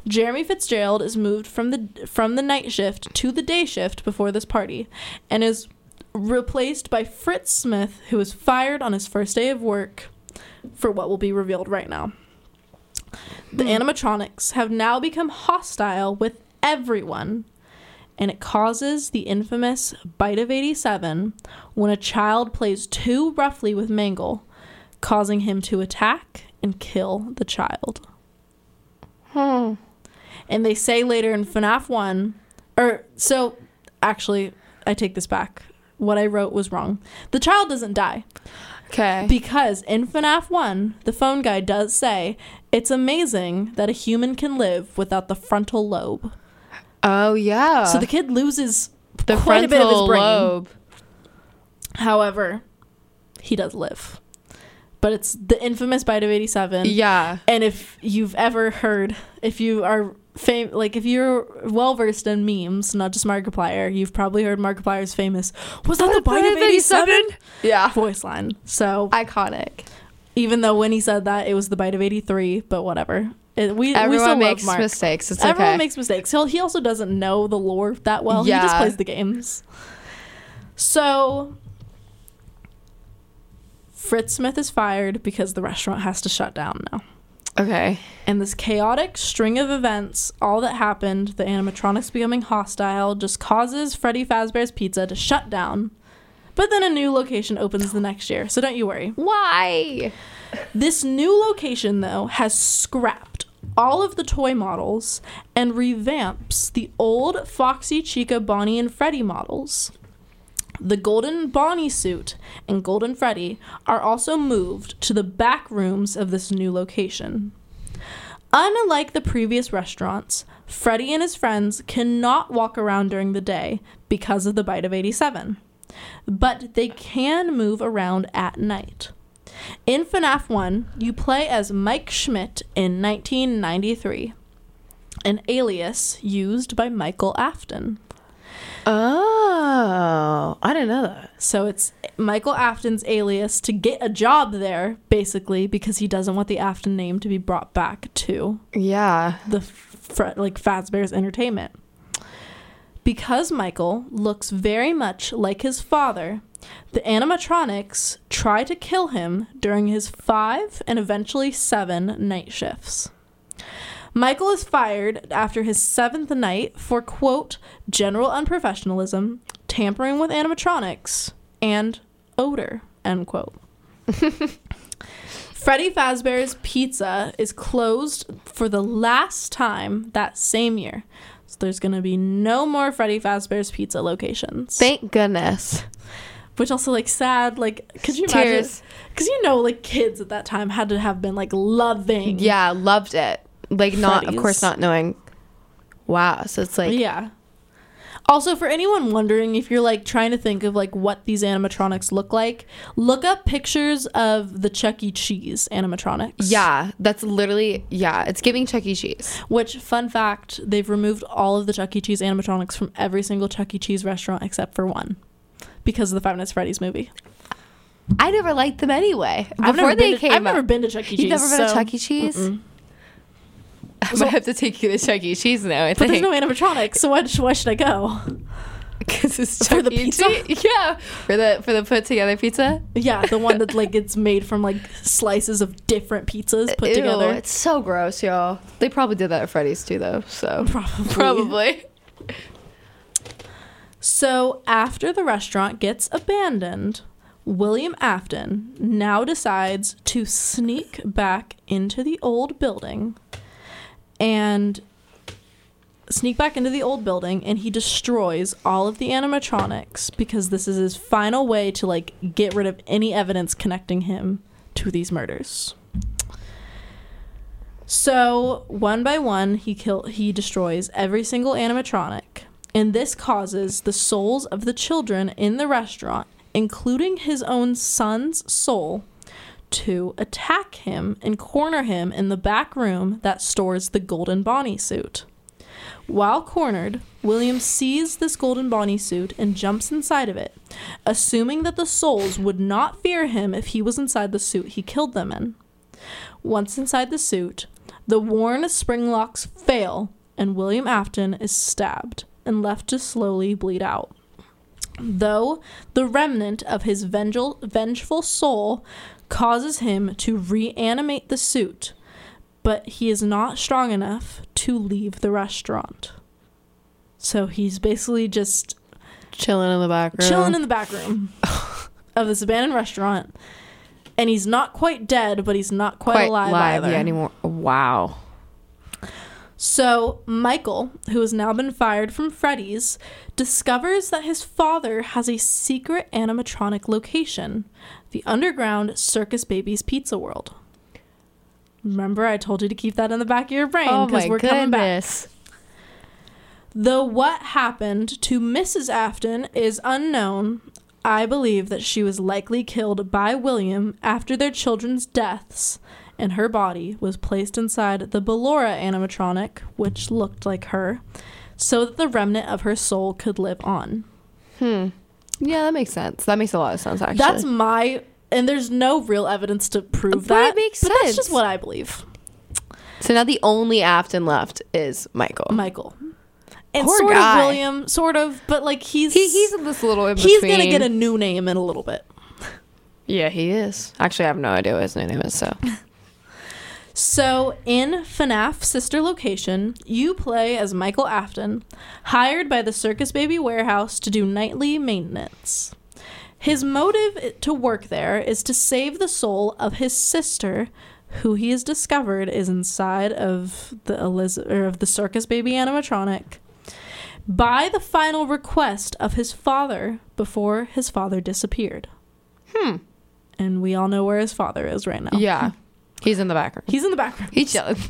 Jeremy Fitzgerald is moved from the from the night shift to the day shift before this party, and is replaced by Fritz Smith, who was fired on his first day of work for what will be revealed right now. The hmm. animatronics have now become hostile with everyone, and it causes the infamous Bite of 87 when a child plays too roughly with Mangle, causing him to attack and kill the child. Hmm. And they say later in FNAF 1, or so actually, I take this back. What I wrote was wrong. The child doesn't die Okay. because in FNAF 1, the phone guy does say it's amazing that a human can live without the frontal lobe. Oh yeah. so the kid loses the quite a bit of his brain. lobe. However, he does live. But it's the infamous bite of 87. Yeah. And if you've ever heard, if you are fam- like if you're well versed in memes, not just Markiplier, you've probably heard Markiplier's famous "Was that the bite of 87?" Yeah. voice line. So Iconic. even though when he said that it was the bite of 83, but whatever. It, we we still Everyone love makes mistakes. It's Everyone okay. makes mistakes. He'll, he also doesn't know the lore that well. He just plays the games. So Fritz Smith is fired because the restaurant has to shut down now. okay. And this chaotic string of events, all that happened, the animatronics becoming hostile, just causes Freddy Fazbear's Pizza to shut down. But then a new location opens the next year, so don't you worry. Why? This new location, though, has scrapped all of the toy models and revamps the old Foxy, Chica, Bonnie, and Freddy models. The Golden Bonnie suit and Golden Freddy are also moved to the back rooms of this new location. Unlike the previous restaurants, Freddy and his friends cannot walk around during the day because of the bite of 87. But they can move around at night. In FNAF 1, you play as Mike Schmidt in 1993, an alias used by Michael Afton. Oh, I didn't know that. So it's Michael Afton's alias to get a job there, basically, because he doesn't want the Afton name to be brought back to Yeah. the fr- like Fazbear's Entertainment. Because Michael looks very much like his father, the animatronics try to kill him during his five and eventually seven night shifts. Michael is fired after his seventh night for, quote, general unprofessionalism, tampering with animatronics, and odor, end quote. <laughs> Freddy Fazbear's Pizza is closed for the last time that same year. So there's going to be no more Freddy Fazbear's Pizza locations. Thank goodness. Which also like sad like could you imagine cuz you know like kids at that time had to have been like loving Yeah, loved it. Like not, of course, not knowing. Wow. So it's like, yeah. Also, for anyone wondering if you're like trying to think of like what these animatronics look like, look up pictures of the Chuck E. Cheese animatronics. yeah, that's literally yeah. It's giving Chuck E. Cheese. Which, fun fact, they've removed all of the Chuck E. Cheese animatronics from every single Chuck E. Cheese restaurant except for one, because of the Five Nights at Freddy's movie. I never liked them anyway. Before I've never they been to, came, I've never been to Chuck E. Cheese. You've never been to so- Chuck E. Cheese? Mm-mm. <laughs> I might have to take you to Chuck E. Cheese now. I But there's no animatronics, so why, why should I go? <laughs> because it's For Chuck the E. pizza? Cheese. <laughs> Yeah, for the for the put together pizza. Yeah, the one that like it's made from like slices of different pizzas put Ew, together. It's so gross, y'all. They probably did that at Freddy's too, though. So Probably. probably. So after the restaurant gets abandoned, William Afton now decides to sneak back into the old building and sneak back into the old building and he destroys all of the animatronics because this is his final way to like get rid of any evidence connecting him to these murders. So, one by one, he kill he destroys every single animatronic, and this causes the souls of the children in the restaurant, including his own son's soul, to attack him and corner him in the back room that stores the Golden Bonnie suit. While cornered, William sees this Golden Bonnie suit and jumps inside of it, assuming that the souls would not fear him if he was inside the suit he killed them in. Once inside the suit, the worn spring locks fail, and William Afton is stabbed and left to slowly bleed out. Though the remnant of his vengeful, vengeful soul causes him to reanimate the suit, but he is not strong enough to leave the restaurant. So he's basically just Chilling in the back room. chilling in the back room <laughs> of this abandoned restaurant. And he's not quite dead, but he's not quite, alive, either. yeah, anymore. Wow. So, Michael, who has now been fired from Freddy's, discovers that his father has a secret animatronic location the underground Circus Baby's Pizza World. Remember, I told you to keep that in the back of your brain Oh because my we're coming back. Though what happened to Mrs. Afton is unknown, I believe that she was likely killed by William after their children's deaths, and her body was placed inside the Ballora animatronic, which looked like her, so that the remnant of her soul could live on. Hmm. Yeah, that makes sense. That makes a lot of sense. Actually, That's my, and there's no real evidence to prove But that. makes but that's just what I believe. so now the only Afton left is Michael. Michael. And Poor sort guy. of William, sort of, but like he's he, he's in this little in he's between. gonna get a new name in a little bit. Yeah, he is. Actually, I have no idea what his new name is. So <laughs> So, in FNAF Sister Location, you play as Michael Afton, hired by the Circus Baby Warehouse to do nightly maintenance. His motive to work there is to save the soul of his sister, who he has discovered is inside of the Eliz- or of the Circus Baby animatronic, by the final request of his father before his father disappeared. Hmm. And we all know where his father is right now. yeah, <laughs> he's in the background. He's in the background. He's chilling. <laughs>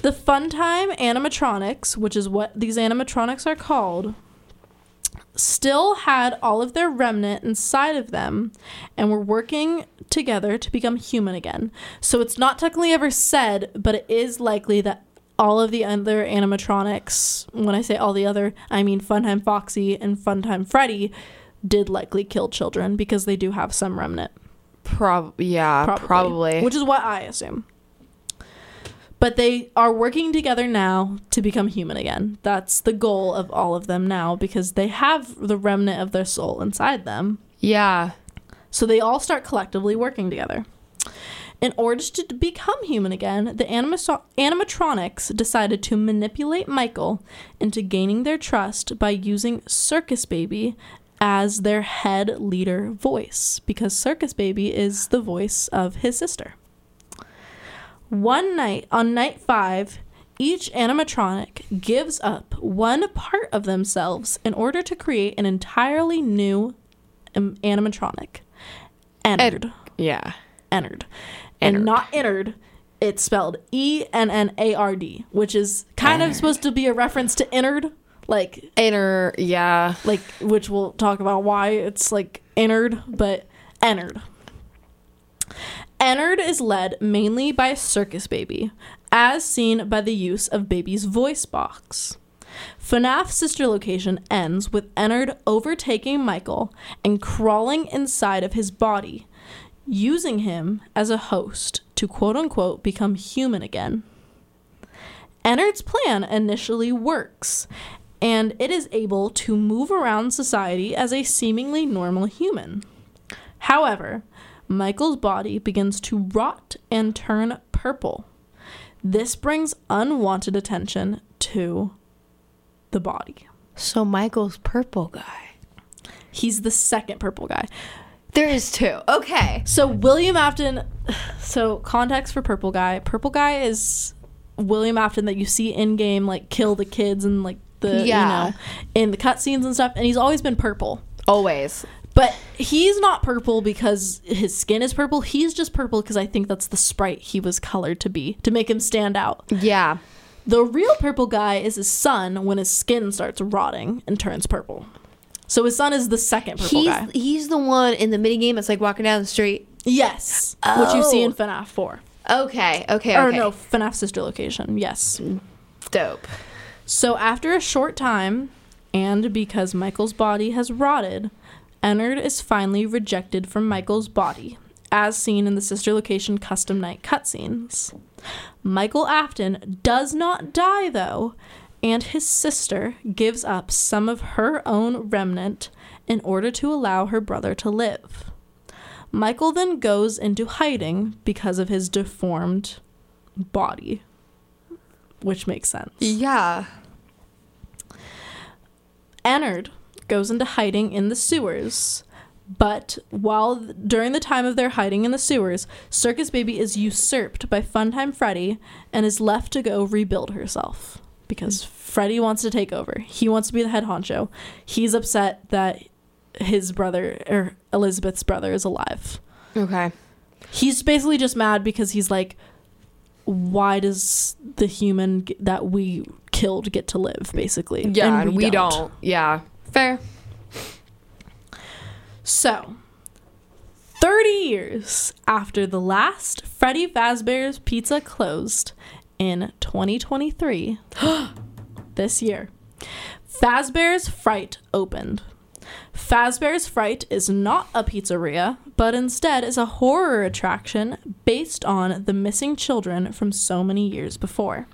The Funtime animatronics, which is what these animatronics are called, still had all of their remnant inside of them and were working together to become human again. So it's not technically ever said, but it is likely that all of the other animatronics, when I say all the other, I mean Funtime Foxy and Funtime Freddy, did likely kill children because they do have some remnant. Prob yeah, probably. Which is what I assume. But they are working together now to become human again. That's the goal of all of them now because they have the remnant of their soul inside them. yeah. So they all start collectively working together. In order to become human again, the animatronics decided to manipulate Michael into gaining their trust by using Circus Baby as their head leader voice because Circus Baby is the voice of his sister. One night, on night five, each animatronic gives up one part of themselves in order to create an entirely new um, animatronic. Ennard. Yeah. Ennard. And not entered. It's spelled E N N A R D, which is kind of supposed to be a reference to Ennard, like Inner. Yeah. like which we'll talk about why it's like Ennard, but Ennard. Ennard is led mainly by Circus Baby, as seen by the use of Baby's voice box. FNAF Sister Location ends with Ennard overtaking Michael and crawling inside of his body, using him as a host to quote unquote become human again. Ennard's plan initially works, and it is able to move around society as a seemingly normal human. However, Michael's body begins to rot and turn purple. This brings unwanted attention to the body. So Michael's purple guy. He's the second purple guy. There is two. Okay. So William Afton. So context for Purple Guy. Purple Guy is William Afton that you see in game, like kill the kids and like the Yeah. you know in the cutscenes and stuff. And he's always been purple. Always. But he's not purple because his skin is purple. He's just purple because I think that's the sprite he was colored to be to make him stand out. Yeah. The real purple guy is his son when his skin starts rotting and turns purple. So his son is the second purple He's guy. he's the one in the mini game that's like walking down the street. Yes, which you see Oh. in FNAF 4. Okay. Okay. Or okay. no, FNAF Sister Location. Yes. Dope. So after a short time, and because Michael's body has rotted, Ennard is finally rejected from Michael's body, as seen in the Sister Location custom night cutscenes. Michael Afton does not die though, and his sister gives up some of her own remnant in order to allow her brother to live. Michael then goes into hiding because of his deformed body, which makes sense. Yeah. Ennard goes into hiding in the sewers, But while during the time of their hiding in the sewers, Circus Baby is usurped by Funtime Freddy and is left to go rebuild herself because Freddy wants to take over. He wants to be the head honcho. He's upset that his brother or Elizabeth's brother is alive. Okay. He's basically just mad because he's like, why does the human that we killed get to live, basically? Yeah, and we, don't. Yeah. Fair. So, 30 years after the last Freddy Fazbear's Pizza closed in 2023, <gasps> this year, Fazbear's Fright opened. Fazbear's Fright is not a pizzeria, but instead is a horror attraction based on the missing children from so many years before.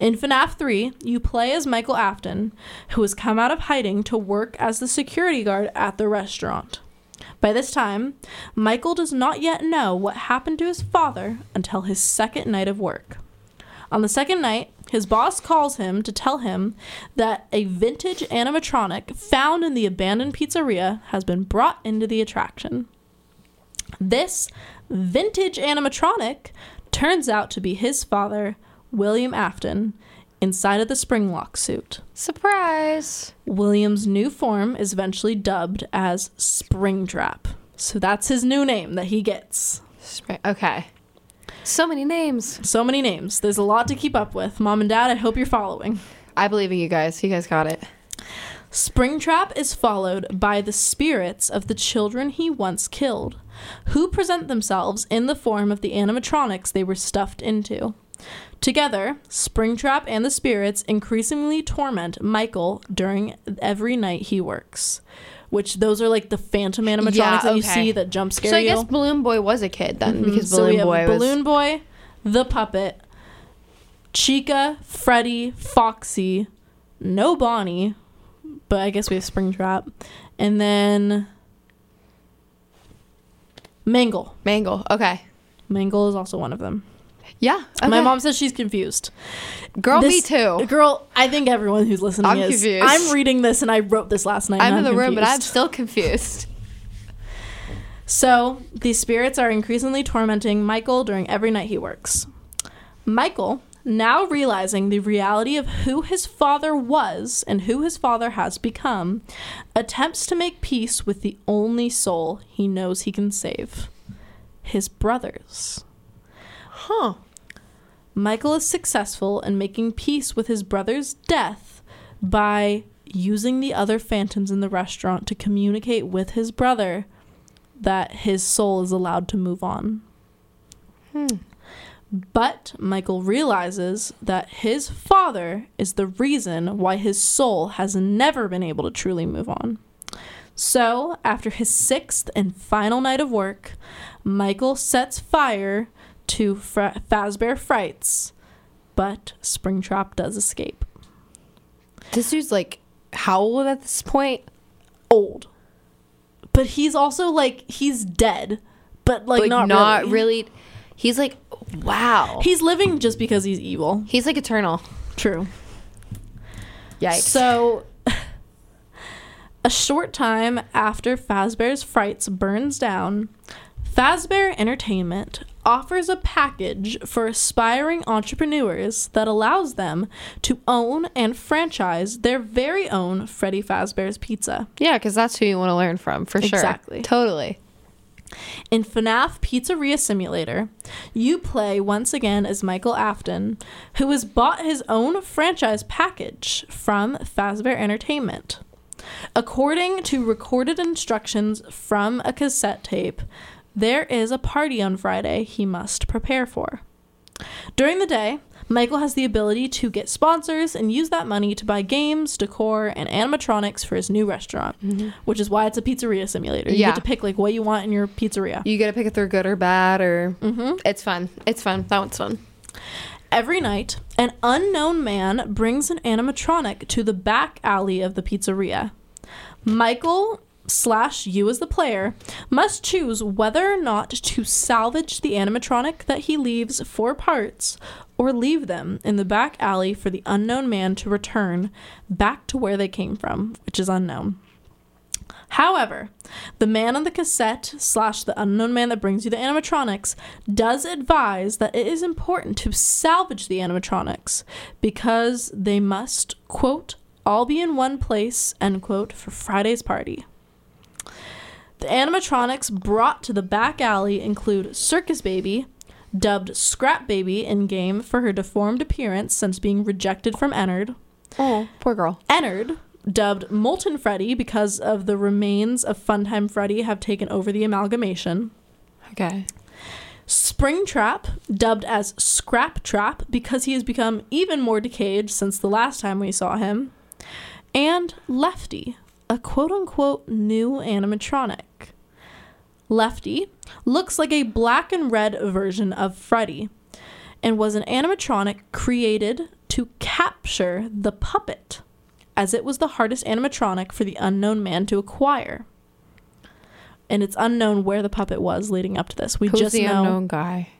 In FNAF 3, you play as Michael Afton, who has come out of hiding to work as the security guard at the restaurant. By this time, Michael does not yet know what happened to his father until his second night of work. On the second night, his boss calls him to tell him that a vintage animatronic found in the abandoned pizzeria has been brought into the attraction. This vintage animatronic turns out to be his father, William Afton, inside of the Springlock suit. Surprise. William's new form is eventually dubbed as Springtrap. So that's his new name that he gets. Spring- Okay. So many names. So many names. There's a lot to keep up with. Mom and Dad, I hope you're following. I believe in you guys. You guys got it. Springtrap is followed by the spirits of the children he once killed, who present themselves in the form of the animatronics they were stuffed into. Together, Springtrap and the spirits increasingly torment Michael during every night he works. Which those are like the phantom animatronics Yeah, that you see that jump scare So I you. guess Balloon Boy was a kid then Mhm. because So we Balloon have Boy was Balloon Boy, the puppet, Chica, Freddy, Foxy, no Bonnie, but I guess we have Springtrap, and then Mangle. Mangle. Okay. Mangle is also one of them. Yeah. My mom says she's confused. Girl, me too. Girl, I think everyone who's listening I'm is. confused. I'm reading this and I wrote this last night. I'm in the room, but I'm still confused. So, these spirits are increasingly tormenting Michael during every night he works. Michael, now realizing the reality of who his father was and who his father has become, attempts to make peace with the only soul he knows he can save his brothers. Huh. Michael is successful in making peace with his brother's death by using the other phantoms in the restaurant to communicate with his brother that his soul is allowed to move on. Hmm. But Michael realizes that his father is the reason why his soul has never been able to truly move on. So, after his sixth and final night of work, Michael sets fire to Fra- Fazbear Frights, but Springtrap does escape. This dude's like how old at this point? Old. But he's also like, he's dead, but like, Like, not, really. really. He's like, wow. He's living just because he's evil. He's like eternal. True. Yikes. So, <laughs> a short time after Fazbear's Frights burns down, Fazbear Entertainment offers a package for aspiring entrepreneurs that allows them to own and franchise their very own Freddy Fazbear's Pizza. yeah, because that's who you want to learn from for sure. Exactly. Totally. In FNAF Pizzeria Simulator, you play once again as Michael Afton, who has bought his own franchise package from Fazbear Entertainment. According to recorded instructions from a cassette tape, there is a party on Friday he must prepare for. During the day, Michael has the ability to get sponsors and use that money to buy games, decor, and animatronics for his new restaurant, which is why it's a pizzeria simulator. You Yeah. get to pick like what you want in your pizzeria. You get to pick if they're good or bad, or Mm-hmm. it's fun. It's fun. That one's fun. Every night, an unknown man brings an animatronic to the back alley of the pizzeria. Michael slash you as the player must choose whether or not to salvage the animatronic that he leaves for parts or leave them in the back alley for the unknown man to return back to where they came from, which is unknown. However, the man on the cassette slash the unknown man that brings you the animatronics does advise that it is important to salvage the animatronics because they must, quote, all be in one place, end quote, for Friday's party. The animatronics brought to the back alley include Circus Baby, dubbed Scrap Baby in game for her deformed appearance since being rejected from Ennard. Oh, poor girl. Ennard, dubbed Molten Freddy because of the remains of Funtime Freddy have taken over the amalgamation. Okay. Springtrap, dubbed as Scrap Trap because he has become even more decayed since the last time we saw him. And Lefty, a quote unquote new animatronic. Lefty looks like a black and red version of Freddy and was an animatronic created to capture the puppet, as it was the hardest animatronic for the unknown man to acquire. And it's unknown where the puppet was leading up to this. We Who's just the know unknown guy?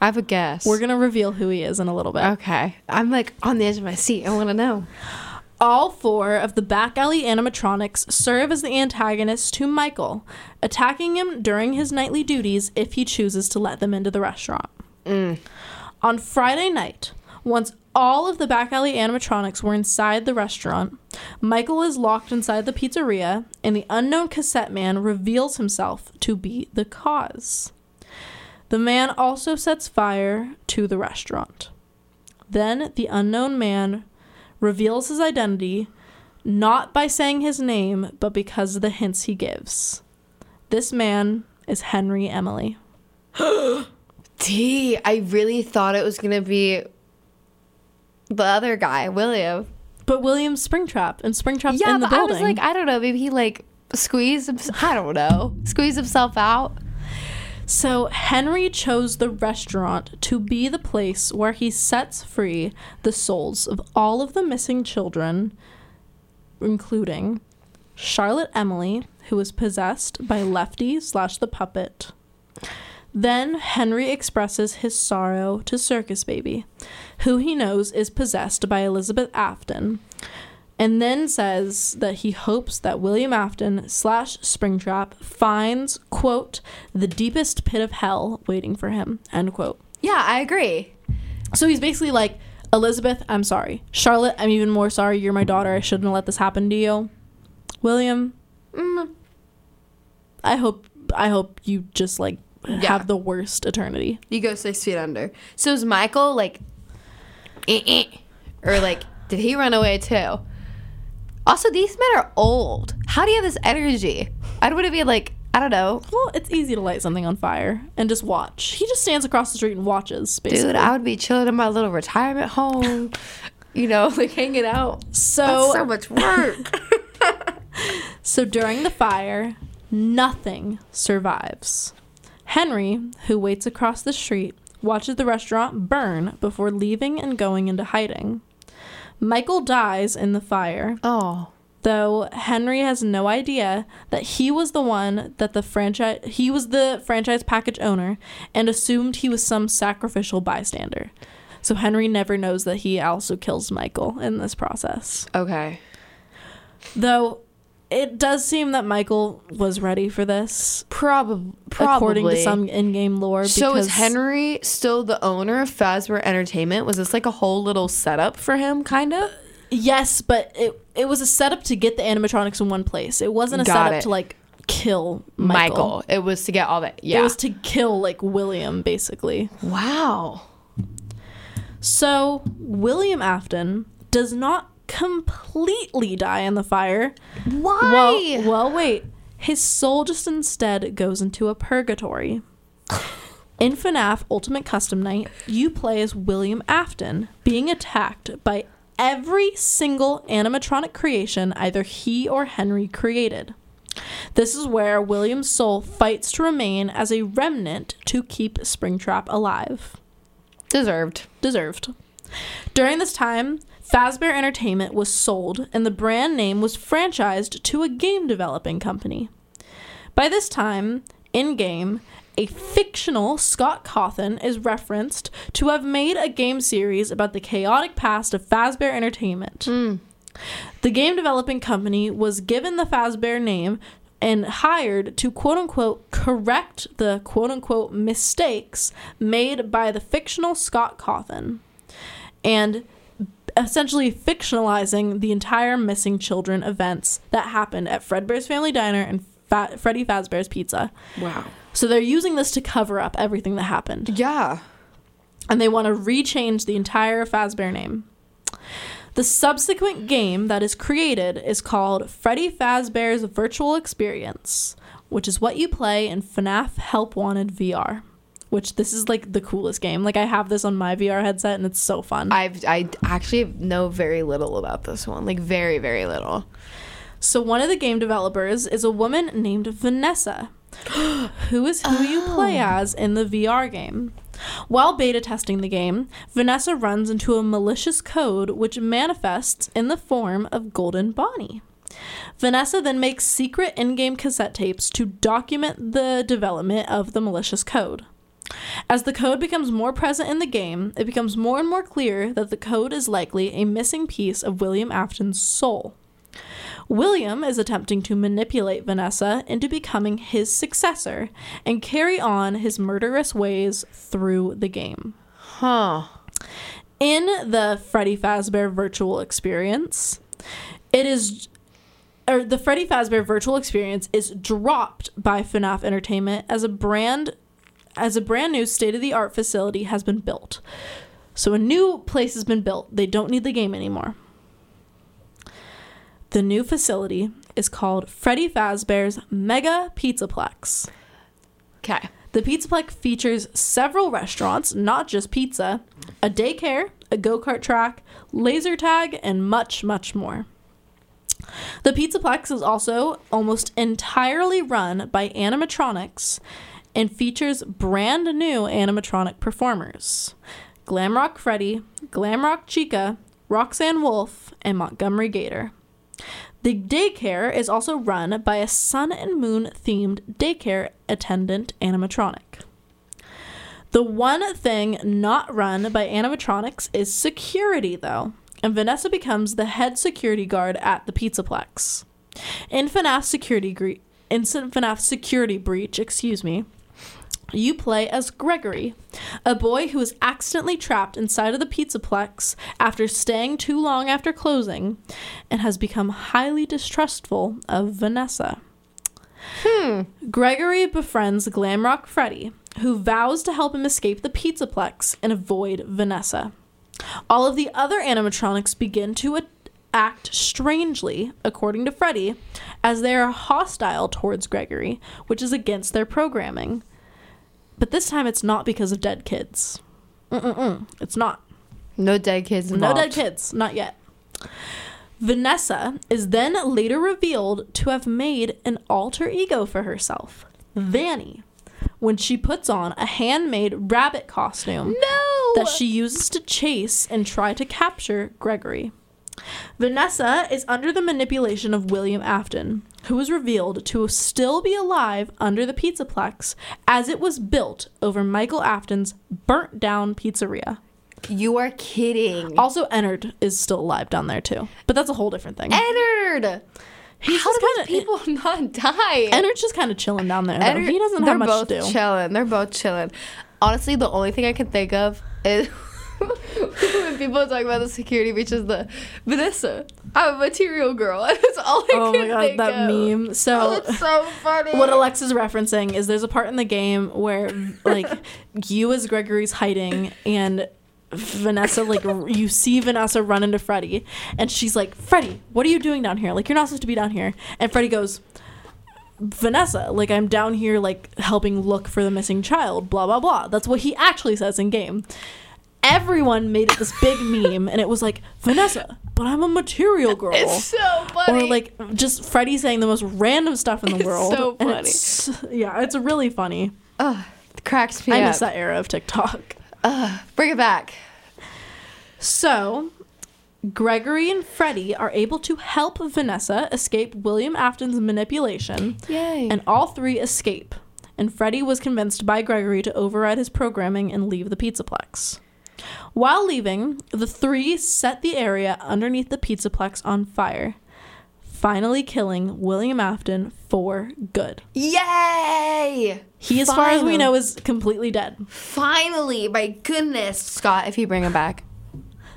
I have a guess. we're gonna reveal who he is in a little bit. Okay. I'm like on the edge of my seat. I want to know. All four of the back alley animatronics serve as the antagonists to Michael, attacking him during his nightly duties if he chooses to let them into the restaurant. Mm. On Friday night, once all of the back alley animatronics were inside the restaurant, Michael is locked inside the pizzeria, and the unknown cassette man reveals himself to be the cause. The man also sets fire to the restaurant. Then the unknown man reveals his identity not by saying his name, but because of the hints he gives. This man is Henry Emily. <gasps> T. I really thought it was gonna be the other guy, William. But William's Springtrap, and Springtrap's yeah, in the but I was like, I don't know. Maybe he like squeezed. I don't know. Squeezed himself out. So Henry chose the restaurant to be the place where he sets free the souls of all of the missing children, including Charlotte Emily, who was possessed by Lefty slash the puppet. Then Henry expresses his sorrow to Circus Baby, who he knows is possessed by Elizabeth Afton, and then says that he hopes that William Afton slash Springtrap finds, quote, the deepest pit of hell waiting for him, end quote. Yeah, I agree. So he's basically like, Elizabeth, I'm sorry. Charlotte, I'm even more sorry. You're my daughter. I shouldn't have let this happen to you. William, Mm, I hope I hope you just like Yeah. have the worst eternity. you go six feet under. So is Michael like, eh, eh, or like, did he run away too? Also, these men are old. How do you have this energy? I would want to be like, I don't know, Well, it's easy to light something on fire and just watch. He just stands across the street and watches, basically. dude. I would be chilling in my little retirement home, you know, <laughs> like hanging out. so That's so much work. <laughs> <laughs> So during the fire, nothing survives. Henry, who waits across the street, watches the restaurant burn before leaving and going into hiding. Michael dies in the fire, oh, though Henry has no idea that he was the one that the franchise he was the franchise package owner and assumed he was some sacrificial bystander. So Henry never knows that he also kills Michael in this process. okay. Though it does seem that Michael was ready for this, Probably, probably. according to some in-game lore. So is Henry still the owner of Fazbear Entertainment? Was this like a whole little setup for him, kind of? Yes, but it it was a setup to get the animatronics in one place. It wasn't a Got setup it. to like kill Michael. Michael. It was to get all that. Yeah. It was to kill like William, basically. wow. So William Afton does not completely die in the fire. Why? Well, well, wait. His soul just instead goes into a purgatory. In FNAF Ultimate Custom Night, you play as William Afton, being attacked by every single animatronic creation either he or Henry created. This is where William's soul fights to remain as a remnant to keep Springtrap alive Deserved. deserved. During this time, Fazbear Entertainment was sold and the brand name was franchised to a game developing company. By this time, in game, a fictional Scott Cawthon is referenced to have made a game series about the chaotic past of Fazbear Entertainment. Hmm. The game developing company was given the Fazbear name and hired to quote unquote correct the quote unquote mistakes made by the fictional Scott Cawthon and essentially fictionalizing the entire missing children events that happened at Fredbear's Family Diner and Fa- Freddy Fazbear's Pizza. Wow. So they're using this to cover up everything that happened. Yeah. And they want to rechange the entire Fazbear name. The subsequent game that is created is called Freddy Fazbear's Virtual Experience, which is what you play in FNAF Help Wanted VR. Which this is like the coolest game. Like I have this on my VR headset and it's so fun. I've I actually know very little about this one. Like very very little. So one of the game developers is a woman named Vanessa, <gasps> who is who you play oh. as in the VR game. While beta testing the game, Vanessa runs into a malicious code which manifests in the form of Golden Bonnie. Vanessa then makes secret in game cassette tapes to document the development of the malicious code. As the code becomes more present in the game, it becomes more and more clear that the code is likely a missing piece of William Afton's soul. William is attempting to manipulate Vanessa into becoming his successor and carry on his murderous ways through the game. Huh. In the Freddy Fazbear virtual experience, it is or the Freddy Fazbear virtual experience is dropped by FNAF Entertainment as a brand as a brand new state-of-the-art facility has been built. So a new place has been built. They don't need the game anymore. The new facility is called Freddy Fazbear's Mega Pizzaplex. Okay. The Pizzaplex features several restaurants, not just pizza, a daycare, a go kart track, laser tag, and much, much more. The Pizzaplex is also almost entirely run by animatronics and features brand new animatronic performers Glamrock Freddy, Glamrock Chica, Roxanne Wolf, and Montgomery Gator. The daycare is also run by a sun and moon themed daycare attendant animatronic. The one thing not run by animatronics is security, though, and Vanessa becomes the head security guard at the Pizzaplex. In FNAF security gre- instant FNAF security breach, excuse me, you play as Gregory, a boy who is accidentally trapped inside of the Pizzaplex after staying too long after closing and has become highly distrustful of Vanessa. Hmm. Gregory befriends Glamrock Freddy, who vows to help him escape the Pizzaplex and avoid Vanessa. All of the other animatronics begin to a- act strangely, according to Freddy, as they are hostile towards Gregory, which is against their programming. But this time it's not because of dead kids. Mm-mm-mm. It's not. No dead kids No dead kids, not yet. Vanessa is then later revealed to have made an alter ego for herself, Vanny, when she puts on a handmade rabbit costume No. that she uses to chase and try to capture Gregory. Vanessa is under the manipulation of William Afton, who is revealed to still be alive under the Pizzaplex as it was built over Michael Afton's burnt down pizzeria. You are kidding. Also, Ennard is still alive down there too, but that's a whole different thing. Ennard. He's How do kind of people <laughs> not die? Ennard's just kind of chilling down there. Ennard- He doesn't have much to do. They're both chilling. They're both chilling. Honestly, the only thing I can think of is <laughs> when people talk about the security breach is the Vanessa. I'm a material girl. <laughs> That's all I oh can my god, think that of. meme. Oh, So. it's so funny. What Alexa's referencing is there's a part in the game where like you as Gregory's hiding and Vanessa like you see Vanessa run into Freddy and she's like Freddy what are you doing down here like you're not supposed to be down here and Freddy goes Vanessa like I'm down here like helping look for the missing child blah blah blah that's what he actually says in game everyone made it this big <laughs> meme and it was like Vanessa but I'm a material girl It's so funny. or like just Freddy saying the most random stuff in the It's world. so funny. it's- yeah, it's really funny. Ugh, cracks me I up. miss that era of TikTok. Ugh, bring it back. So, Gregory and Freddy are able to help Vanessa escape William Afton's manipulation, Yay. and all three escape. And Freddy was convinced by Gregory to override his programming and leave the Pizzaplex. While leaving, the three set the area underneath the Pizzaplex on fire. finally killing William Afton for good. Yay! He, as far as we know, is completely dead. Finally, my goodness, Scott, if you bring him back,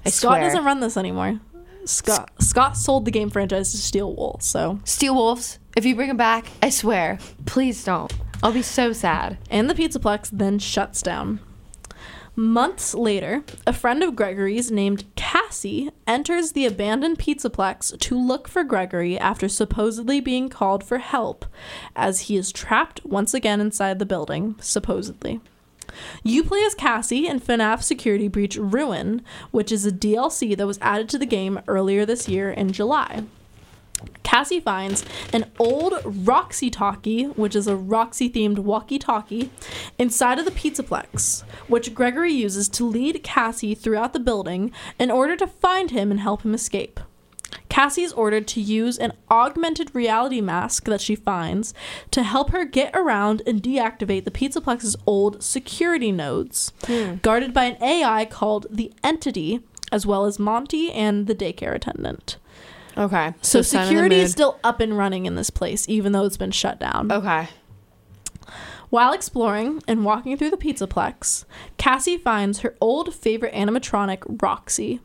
I Scott swear. doesn't run this anymore. Scott Scott sold the game franchise to Steel Wool, so Steel Wolves, if you bring him back, I swear, please don't. I'll be so sad. and the Pizzaplex then shuts down. Months later, a friend of Gregory's named Cassie enters the abandoned Pizzaplex to look for Gregory after supposedly being called for help, as he is trapped once again inside the building, supposedly. You play as Cassie in FNAF Security Breach Ruin, which is a DLC that was added to the game earlier this year in July. Cassie finds an old Roxy Talkie, which is a Roxy themed walkie talkie, inside of the Pizzaplex, which Gregory uses to lead Cassie throughout the building in order to find him and help him escape. Cassie is ordered to use an augmented reality mask that she finds to help her get around and deactivate the Pizzaplex's old security nodes, hmm. guarded by an AI called the Entity, as well as Monty and the daycare attendant. Okay. So, the security is still up and running in this place, even though it's been shut down. Okay. While exploring and walking through the Pizzaplex, Cassie finds her old favorite animatronic, Roxy,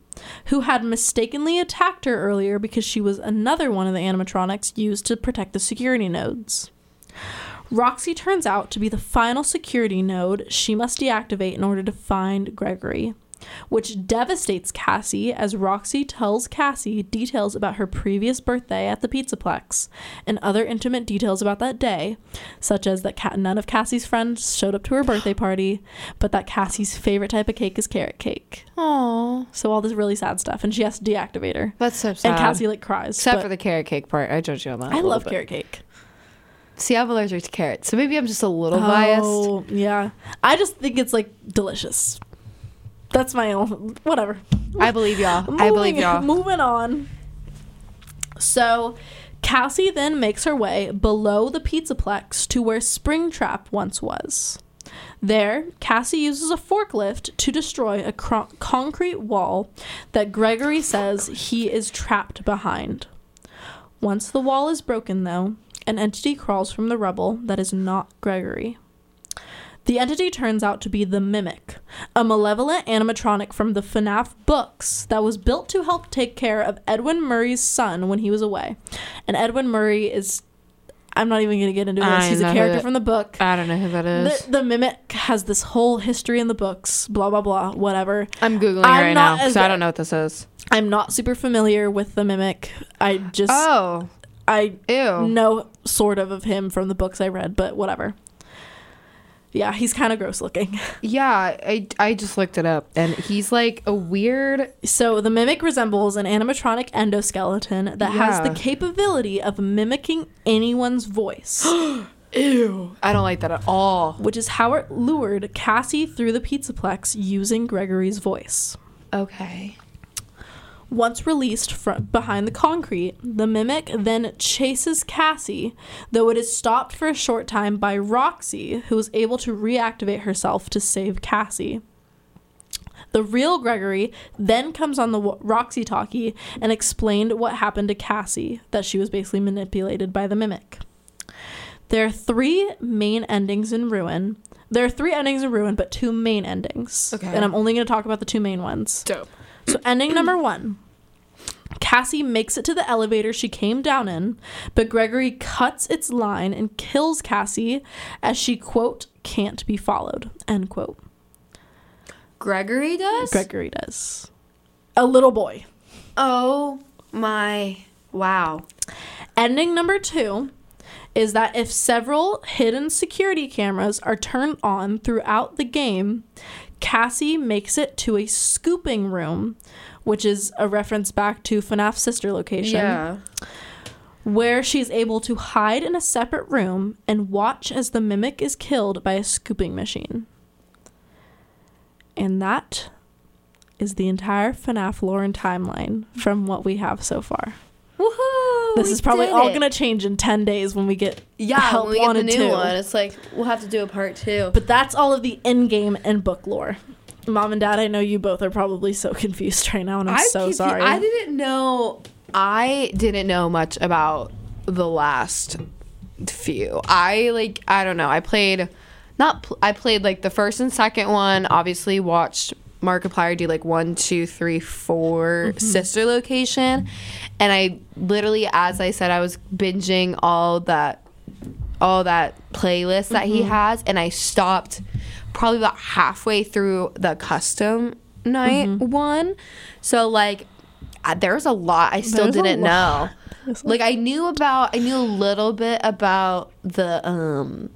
who had mistakenly attacked her earlier because she was another one of the animatronics used to protect the security nodes. Roxy turns out to be the final security node she must deactivate in order to find Gregory, which devastates Cassie as Roxy tells Cassie details about her previous birthday at the Pizzaplex and other intimate details about that day, such as that none of Cassie's friends showed up to her birthday <gasps> party, but that Cassie's favorite type of cake is carrot cake. Aww. So all this really sad stuff, and she has to deactivate her. That's so sad. And Cassie like cries. Except for the carrot cake part. I judge you on that. I love bit. carrot cake. See, I'm allergic to carrots, so maybe I'm just a little biased. Oh, yeah. I just think it's like delicious. That's my own whatever. I believe y'all. I believe Moving- y'all. Moving on. So, Cassie then makes her way below the Pizzaplex to where Springtrap once was. There, Cassie uses a forklift to destroy a cro- concrete wall that Gregory says he is trapped behind. Once the wall is broken, though, an entity crawls from the rubble that is not Gregory. The entity turns out to be the Mimic, a malevolent animatronic from the FNAF books that was built to help take care of Edwin Murray's son when he was away. And Edwin Murray is. I'm not even going to get into this. He's a character who- from the book. I don't know who that is. The, the Mimic has this whole history in the books, blah, blah, blah, whatever. I'm googling I'm right now because I don't know what this is. I'm not super familiar with the Mimic. I just. Oh, I ew. know sort of of him from the books I read, but whatever. Yeah, he's kind of gross looking. <laughs> Yeah, I, I just looked it up, and he's like a weird. So the mimic resembles an animatronic endoskeleton that has the capability of mimicking anyone's voice, <gasps> <gasps> Ew. I don't like that at all. which is how it lured Cassie through the Pizzaplex using Gregory's voice. Okay. Once released from behind the concrete, the mimic then chases Cassie, though it is stopped for a short time by Roxy, who is able to reactivate herself to save Cassie. The real Gregory then comes on the Roxy talkie and explained what happened to Cassie, that she was basically manipulated by the mimic. There are three main endings in Ruin. There are three endings in Ruin, but two main endings. Okay. And I'm only going to talk about the two main ones. Dope. So, ending number one Cassie makes it to the elevator she came down in, but Gregory cuts its line and kills Cassie as she, quote, can't be followed, end quote. Gregory does? Gregory does. A little boy. oh my. Wow. Ending number two is that if several hidden security cameras are turned on throughout the game, Cassie makes it to a scooping room, which is a reference back to FNAF's sister location. Yeah. where she's able to hide in a separate room and watch as the mimic is killed by a scooping machine. And that is the entire FNAF lore and timeline from what we have so far. Woohoo! This is probably all it. going to change in 10 days when we get Yeah, help when we get the wanted new to. one, it's like we'll have to do a part two. But that's all of the in-game and book lore. Mom and Dad, I know you both are probably so <laughs> confused right now, and I'm, so confu- sorry. I didn't know I didn't know much about the last few. I like I don't know. I played not pl- I played like the first and second one. Obviously, watched Markiplier do like one, two, three, four sister location, and I literally, as I said, I was binging all that all that playlist that he has, and I stopped probably about halfway through the custom night one. So like, there's a lot I still There's didn't know. Like I knew about, I knew a little bit about the um,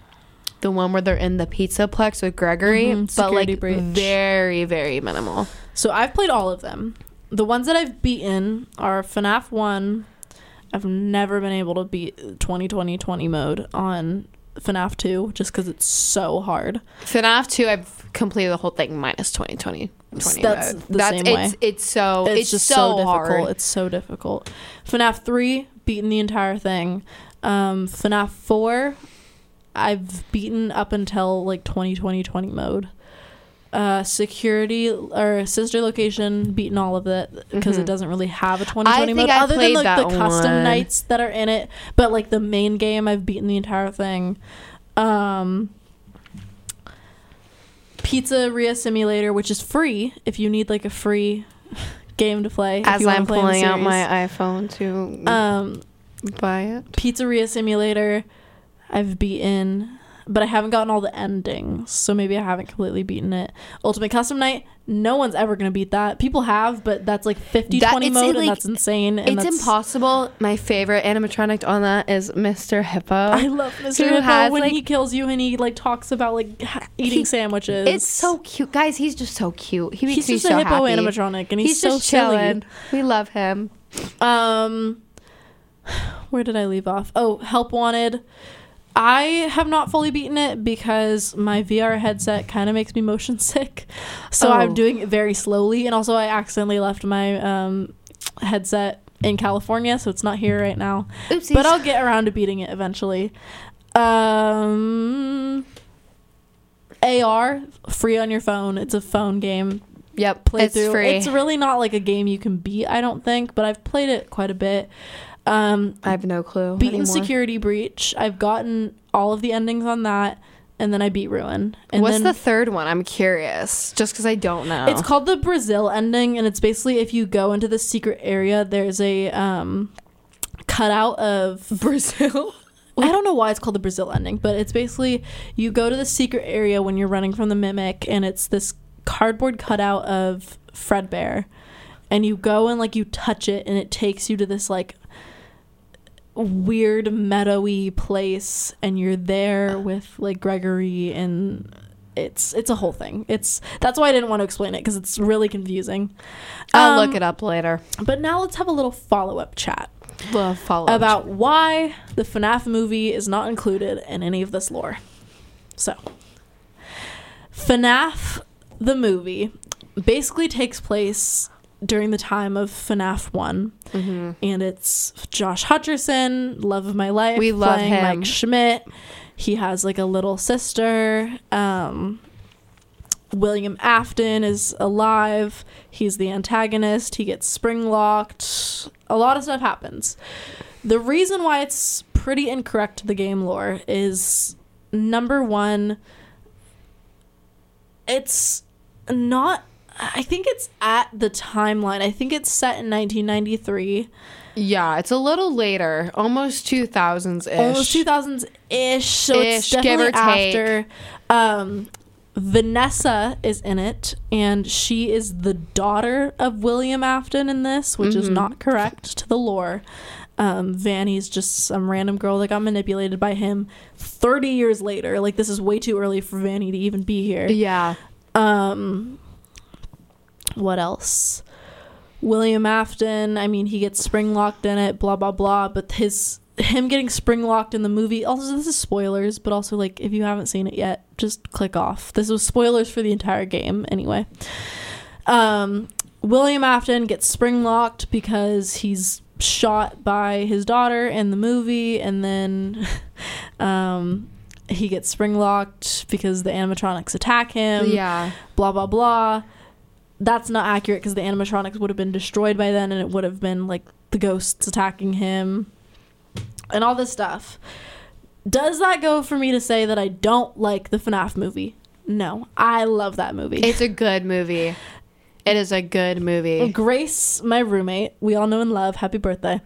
the one where they're in the pizza plex with Gregory, Mhm, but like breach. very, very minimal. So I've played all of them. The ones that I've beaten are FNAF 1. I've never been able to beat 2020 20 mode on FNAF 2 just because it's so hard. FNAF 2, I've completed the whole thing minus 2020. 20 That's mode. the That's same it's way. it's so It's, it's, just so, so, difficult. hard. It's so difficult. FNAF 3, beaten the entire thing. Um, FNAF 4, I've beaten up until like 2020 20 mode. Uh, security or sister location, beaten all of it because it Mhm. doesn't really have a 2020 think mode I other than like the custom one. nights that are in it. But like the main game, I've beaten the entire thing. Um, Pizzeria Simulator, which is free if you need like a free <laughs> game to play. if As I'm pulling out my iPhone to um buy it. Pizzeria Simulator, I've beaten, but I haven't gotten all the endings, so maybe I haven't completely beaten it. Ultimate Custom Night, no one's ever gonna beat that. People have, but that's like 50 That- 20 mode, like, and that's insane. And It's that's, impossible. My favorite animatronic on that is Mr. Hippo. I love Mr. Hippo has, when like- he kills you and he like talks about like eating He- sandwiches. it's so cute, guys. He's just so cute. He makes he's me just so a hippo happy. animatronic, and he's, He's, so chilling. We love him. Um, <sighs> where did I leave off? Oh, Help Wanted. I have not fully beaten it because my VR headset kind of makes me motion <laughs> sick. So Oh. I'm doing it very slowly. And also, I accidentally left my um, headset in California, so it's not here right now. Oopsies. But I'll get around to beating it eventually. Um, AR, free on your phone. It's a phone game yep, play it's through. free. It's really not like a game you can beat, I don't think, but I've played it quite a bit. Um, I have no clue. beaten anymore. Security Breach. I've gotten all of the endings on that, and then I beat Ruin. And What's then the third one? I'm curious, just because I don't know. It's called the Brazil ending, and it's basically if you go into the secret area, there's a um, cutout of <laughs> Brazil. I don't know why it's called the Brazil ending, but it's basically you go to the secret area when you're running from the mimic, and it's this cardboard cutout of Fredbear, and you go and like you touch it, and it takes you to this like weird meadowy place, and you're there with like Gregory, and it's it's a whole thing. It's that's why I didn't want to explain it because it's really confusing. I'll Um, look it up later. But now let's have a little follow up chat follow about why the FNAF movie is not included in any of this lore. So, FNAF the movie basically takes place during the time of FNAF 1 hmm and it's Josh Hutcherson, love of my life, We love playing him. Mike Schmidt. He has like a little sister. Um, William Afton is alive. He's the antagonist. He gets spring locked. A lot of stuff happens. The reason why it's pretty incorrect to the game lore is number one, it's not. I think it's at the timeline. I think it's set in 1993. Yeah, it's a little later, almost 2000s ish. almost 2000s ish so it's Ish, give definitely after um Vanessa is in it and she is the daughter of William Afton in this which is Mhm. not correct to the lore um Vanny's just some random girl that got manipulated by him 30 years later like this is way too early for Vanny to even be here Yeah. um, what else? William Afton. I mean, he gets spring locked in it. Blah blah blah. But his him getting spring locked in the movie. Also, this is spoilers, but also like if you haven't seen it yet, just click off. This was spoilers for the entire game anyway. Um, William Afton gets spring locked because he's shot by his daughter in the movie, and then <laughs> um, he gets spring locked because the animatronics attack him yeah. blah blah blah. That's not accurate because the animatronics would have been destroyed by then, and it would have been like the ghosts attacking him and all this stuff. Does that go for me to say that I don't like the FNAF movie? No, I love that movie. It's a good movie. <laughs> It is a good movie. Grace, my roommate, we all know and love, happy birthday.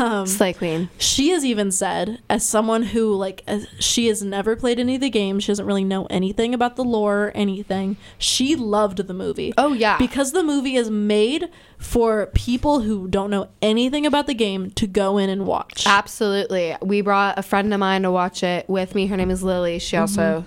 Um, Slay Queen. she has even said, as someone who, like, as, she has never played any of the games, she doesn't really know anything about the lore or anything. She loved the movie. Oh yeah. Because the movie is made for people who don't know anything about the game to go in and watch. Absolutely. We brought a friend of mine to watch it with me. Her name is Lily. She also,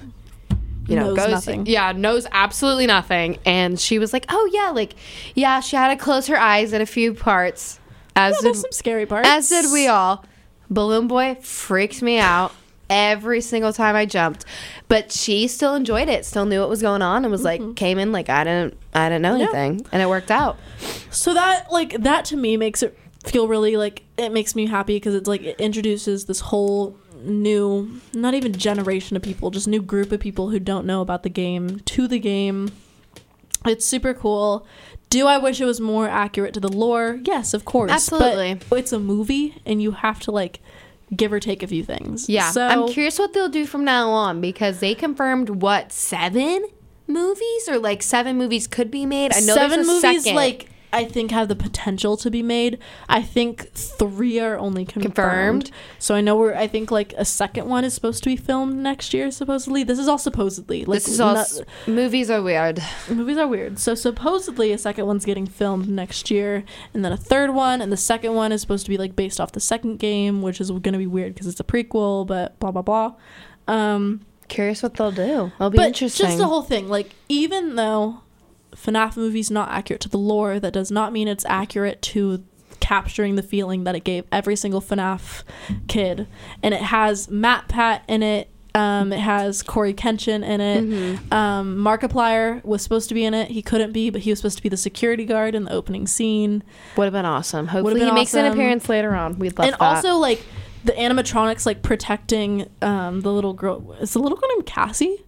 you know, Knows goes nothing. yeah, knows absolutely nothing. And she was like, "Oh yeah, like yeah, she had to close her eyes at a few parts." As Yeah, did, some scary parts. as did we all. Balloon Boy freaked me out every single time I jumped, but she still enjoyed it. Still knew what was going on and was like, came in like I didn't, I didn't know Mm-hmm. Yeah. anything, and it worked out. So that like that to me makes it feel really like it makes me happy because it's like it introduces this whole new not even generation of people, just new group of people who don't know about the game to the game. It's super cool. Do I wish it was more accurate to the lore? Yes, of course. Absolutely. But it's a movie and you have to like give or take a few things. Yeah, So I'm curious what they'll do from now on because they confirmed what seven movies or like seven movies could be made. I know seven movies second. like I think have the potential to be made. I think three are only confirmed. Confirmed. So I know we're. I think like a second one is supposed to be filmed next year. Supposedly, this is all supposedly. Like this is all no- s- movies are weird. movies are weird. So supposedly a second one's getting filmed next year, and then a third one, and the second one is supposed to be like based off the second game, which is going to be weird because it's a prequel. But blah blah blah. Um, Curious what they'll do. It'll be but interesting. just the whole thing, like even though FNAF movie's not accurate to the lore, that does not mean it's accurate to capturing the feeling that it gave every single FNAF kid. And it has MatPat in it. Um, it has CoryxKenshin in it. Mm-hmm. Um, Markiplier was supposed to be in it. He couldn't be, but he was supposed to be the security guard in the opening scene. Would have been awesome. Hopefully, been he makes an appearance later on. We'd love and that. And also, like the animatronics, like protecting um, the little girl. Is the little girl named Cassie?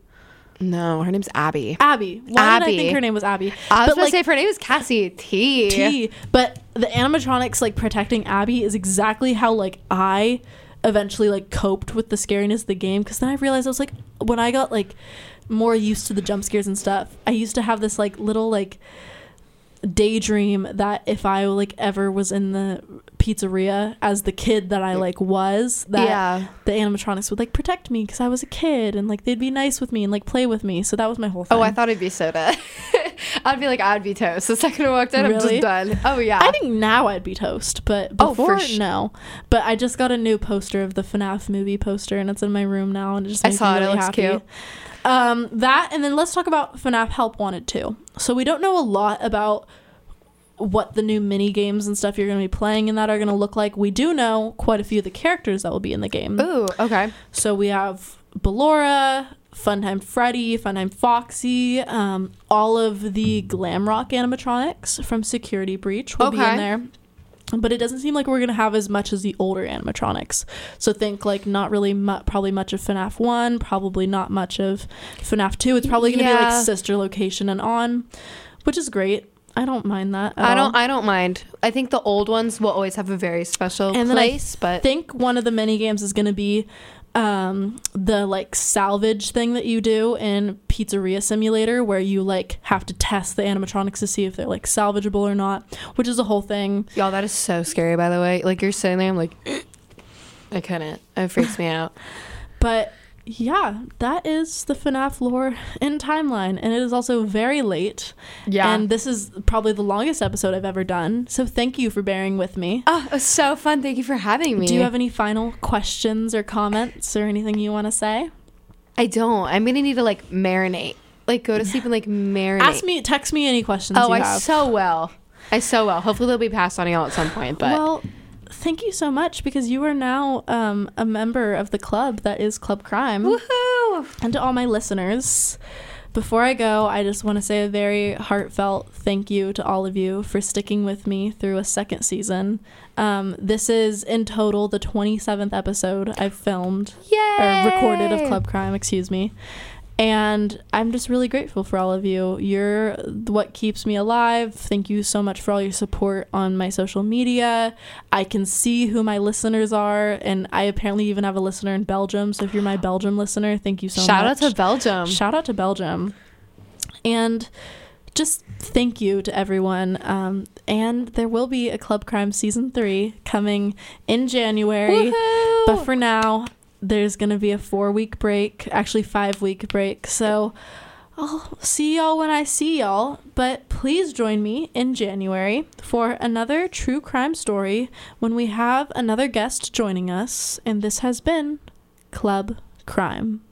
No, her name's Abby. Abby. Why did I think her name was Abby? I was But, gonna like, say if her name is Cassie T. T. But the animatronics like protecting Abby is exactly how like I eventually like coped with the scariness of the game because then I realized I was like when I got like more used to the jump scares and stuff, I used to have this like little like daydream that if I like ever was in the pizzeria as the kid that I like was that Yeah. the animatronics would like protect me because I was a kid and like they'd be nice with me and like play with me. So that was my whole thing. Oh, I thought it'd be soda. <laughs> I'd be like, I'd be toast. The second I walked in, I'm Really? just done. Oh yeah. I think now I'd be toast, but Oh, before sh- no. But I just got a new poster of the FNAF movie poster, and it's in my room now, and it just I makes saw me it. It really looks happy. cute. Um, that and then let's talk about FNAF Help Wanted too. So we don't know a lot about what the new mini games and stuff you're going to be playing in that are going to look like. We do know quite a few of the characters that will be in the game. Ooh, okay. So we have Ballora, Funtime Freddy, Funtime Foxy, um, all of the glam rock animatronics from Security Breach will be in there. But it doesn't seem like we're gonna have as much as the older animatronics. So think like not really, mu- probably much of FNAF one, probably not much of FNAF two. It's probably gonna be like sister location and on, which is great. I don't mind that. At I all. don't. I don't mind. I think the old ones will always have a very special And place, but I think one of the mini games is going to be um, the like salvage thing that you do in Pizzeria Simulator, where you like have to test the animatronics to see if they're like salvageable or not, which is a whole thing. y'all, that is so scary. By the way, like you're sitting there, I'm like, <clears throat> I couldn't. It freaks me out. <laughs> But yeah, that is the FNAF lore and timeline, and it is also very late. Yeah. and this is probably the longest episode I've ever done. So thank you for bearing with me. oh, it was so fun. Thank you for having me. Do you have any final questions or comments or anything you want to say? I don't. I'm gonna need to like marinate. Like go to <laughs> sleep and like marinate. Ask me, text me any questions Oh, I have. so well. I so well. Hopefully they'll be passed on y'all at some point. But well, thank you so much because you are now um, a member of the club that is Club Crime. woohoo! And to all my listeners, before I go, I just want to say a very heartfelt thank you to all of you for sticking with me through a second season. Um, this is in total the 27th episode I've filmed Yay! or recorded of Club Crime, excuse me. And I'm just really grateful for all of you. You're what keeps me alive. Thank you so much for all your support on my social media. I can see who my listeners are, and I apparently even have a listener in Belgium. So if you're my Belgium listener, thank you so Shout much. Shout out to Belgium. Shout out to Belgium. And just thank you to everyone. Um, and there will be a Club Crime season three coming in January. Woohoo! But for now, there's going to be a four week break, actually, five week break. So I'll see y'all when I see y'all. But please join me in January for another true crime story when we have another guest joining us. And this has been Club Crime.